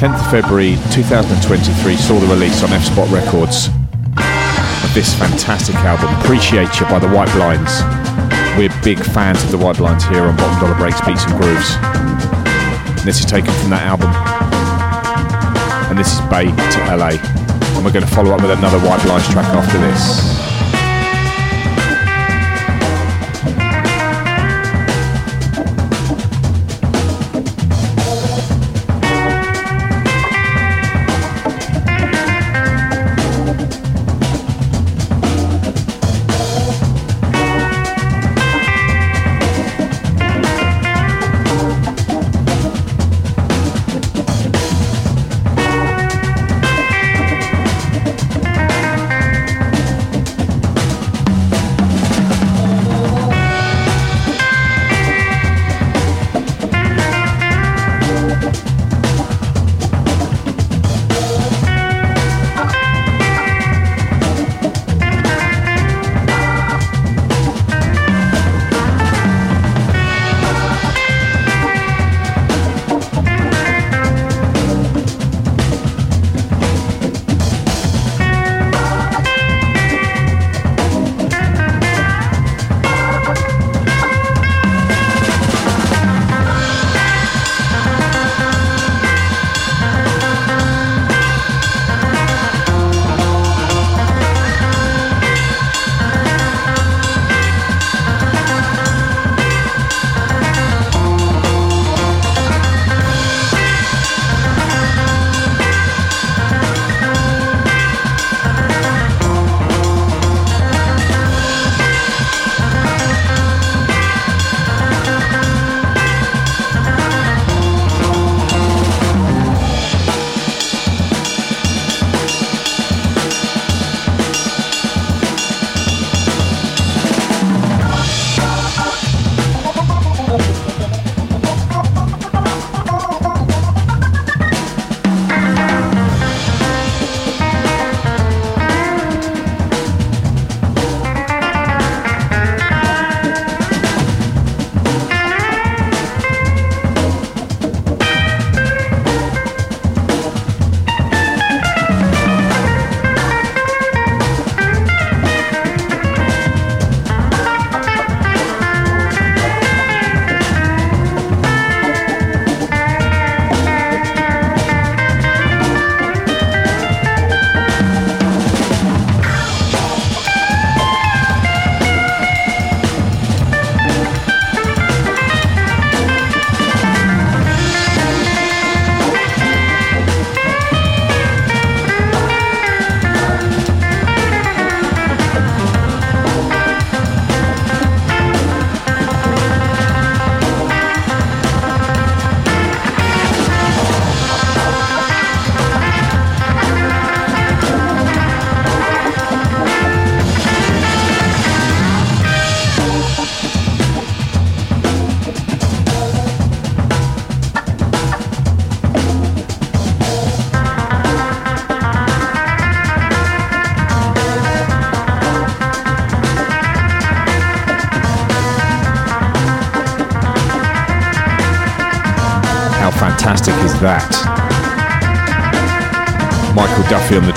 10th February 2023 saw the release on F Spot Records of this fantastic album, Appreciate You by the White Blinds. We're big fans of the White Blinds here on Bottom Dollar Breaks, Beats and Grooves. And this is taken from that album. And this is Bay to LA. And we're going to follow up with another White Blinds track after this.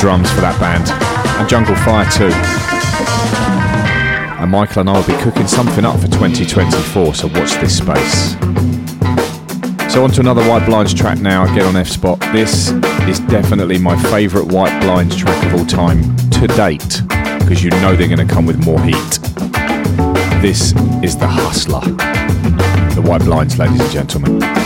Drums for that band, and Jungle Fire too. And Michael and I will be cooking something up for 2024, so watch this space. So on to another White Blinds track now, again on F Spot. This is definitely my favourite White Blinds track of all time to date, because you know they're going to come with more heat. This is The Hustler. The White Blinds, ladies and gentlemen.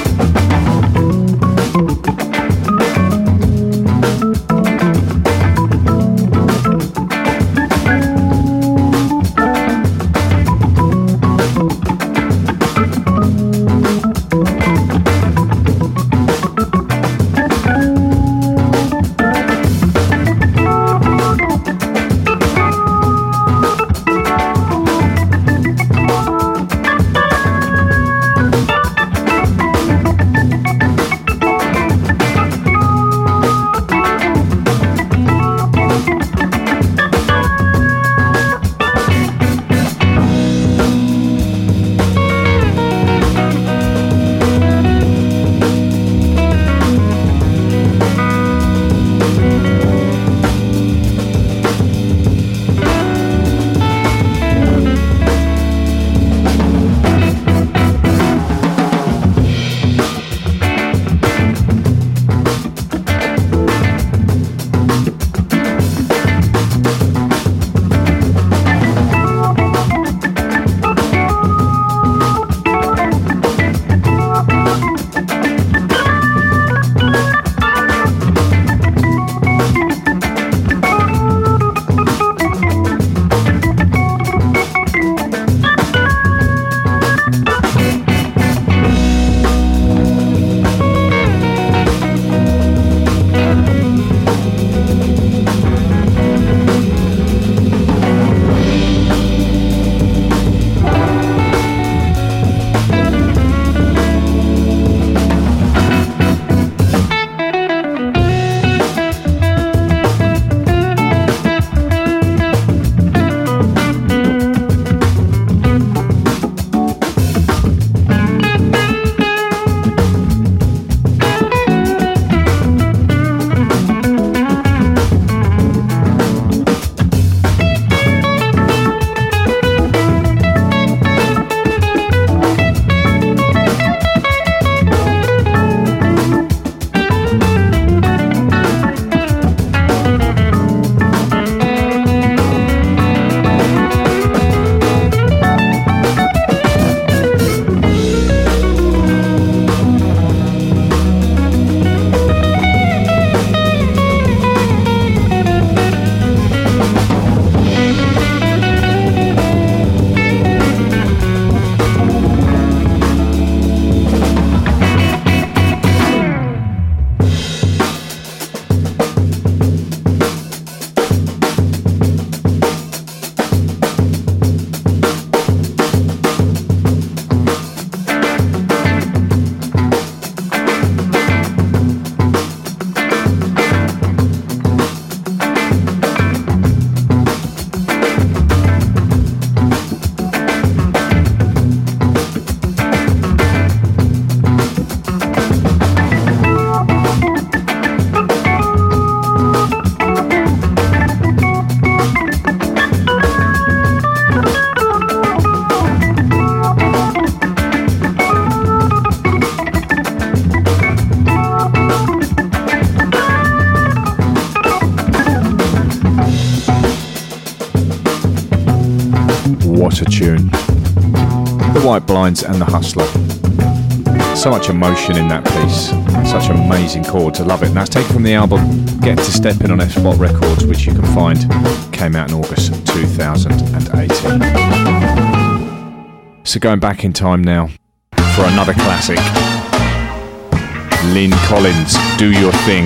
And The Hustler. So much emotion in that piece. Such an amazing chords. I love it. And that's taken from the album Get to Step In on F Spot Records, which you can find came out in August 2018. So going back in time now for another classic. Lyn Collins, Do Your Thing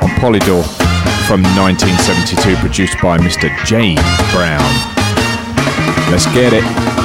on Polydor from 1972, produced by Mr. James Brown. Let's get it.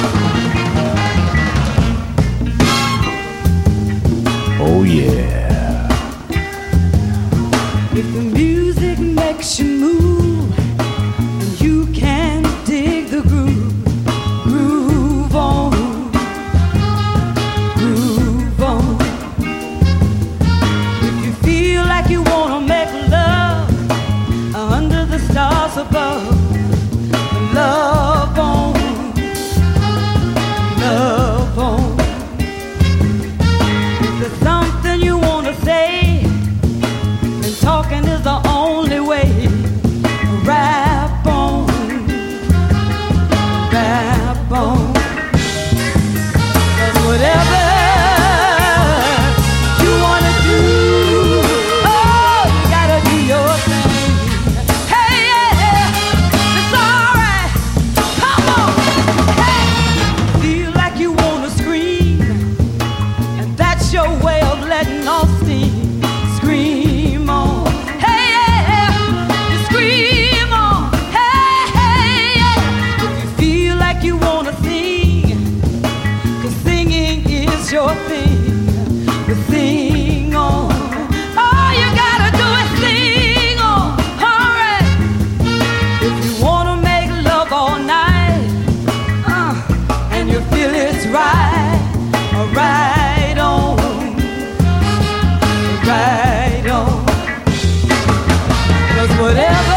whatever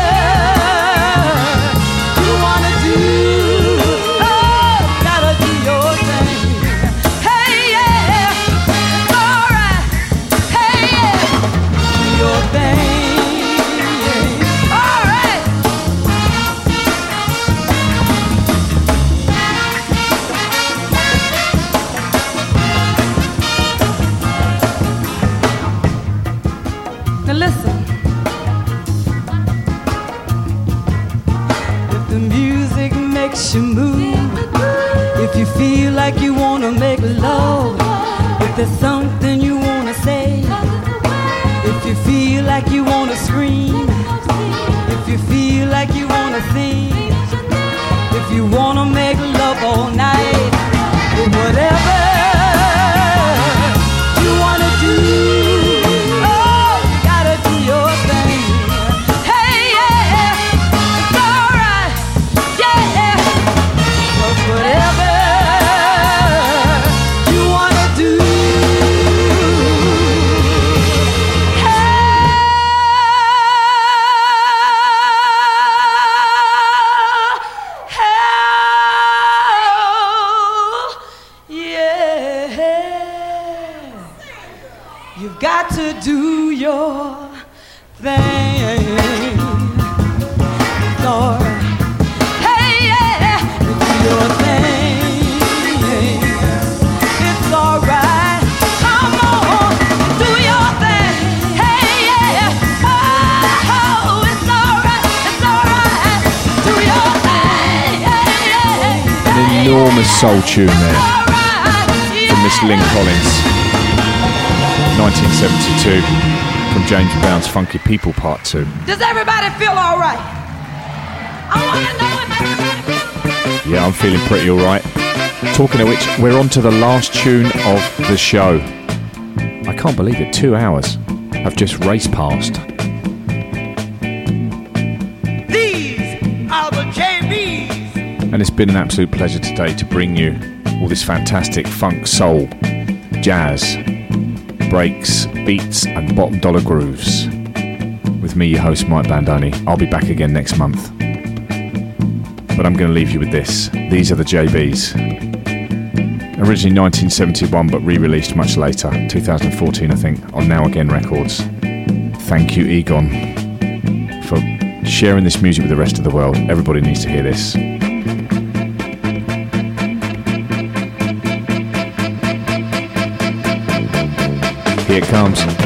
part two. Does everybody feel all right? Yeah, I'm feeling pretty all right. Talking of which, we're on to the last tune of the show. I can't believe it, two hours have just raced past. and it's been an absolute pleasure today to bring you all this fantastic funk, soul, jazz, breaks, beats, and bottom dollar grooves. Me, your host, Mike Bandoni. I'll be back again next month. But I'm going to leave you with this. These are the JBs. Originally 1971, but re released much later, 2014, I think, on Now Again Records. Thank you, Egon, for sharing this music with the rest of the world. Everybody needs to hear this. Here it comes.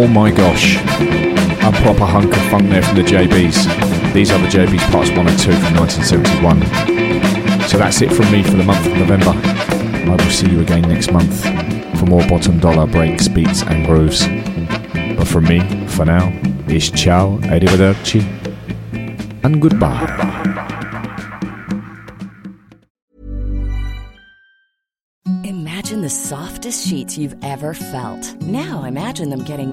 Oh my gosh. A proper hunk of funk there from the JBs. These are the JBs parts 1 and 2 from 1971. So that's it from me for the month of November. I will see you again next month for more bottom dollar breaks, beats, and grooves. But from me, for now, it's ciao, arrivederci, and goodbye. Imagine the softest sheets you've ever felt. Now imagine them getting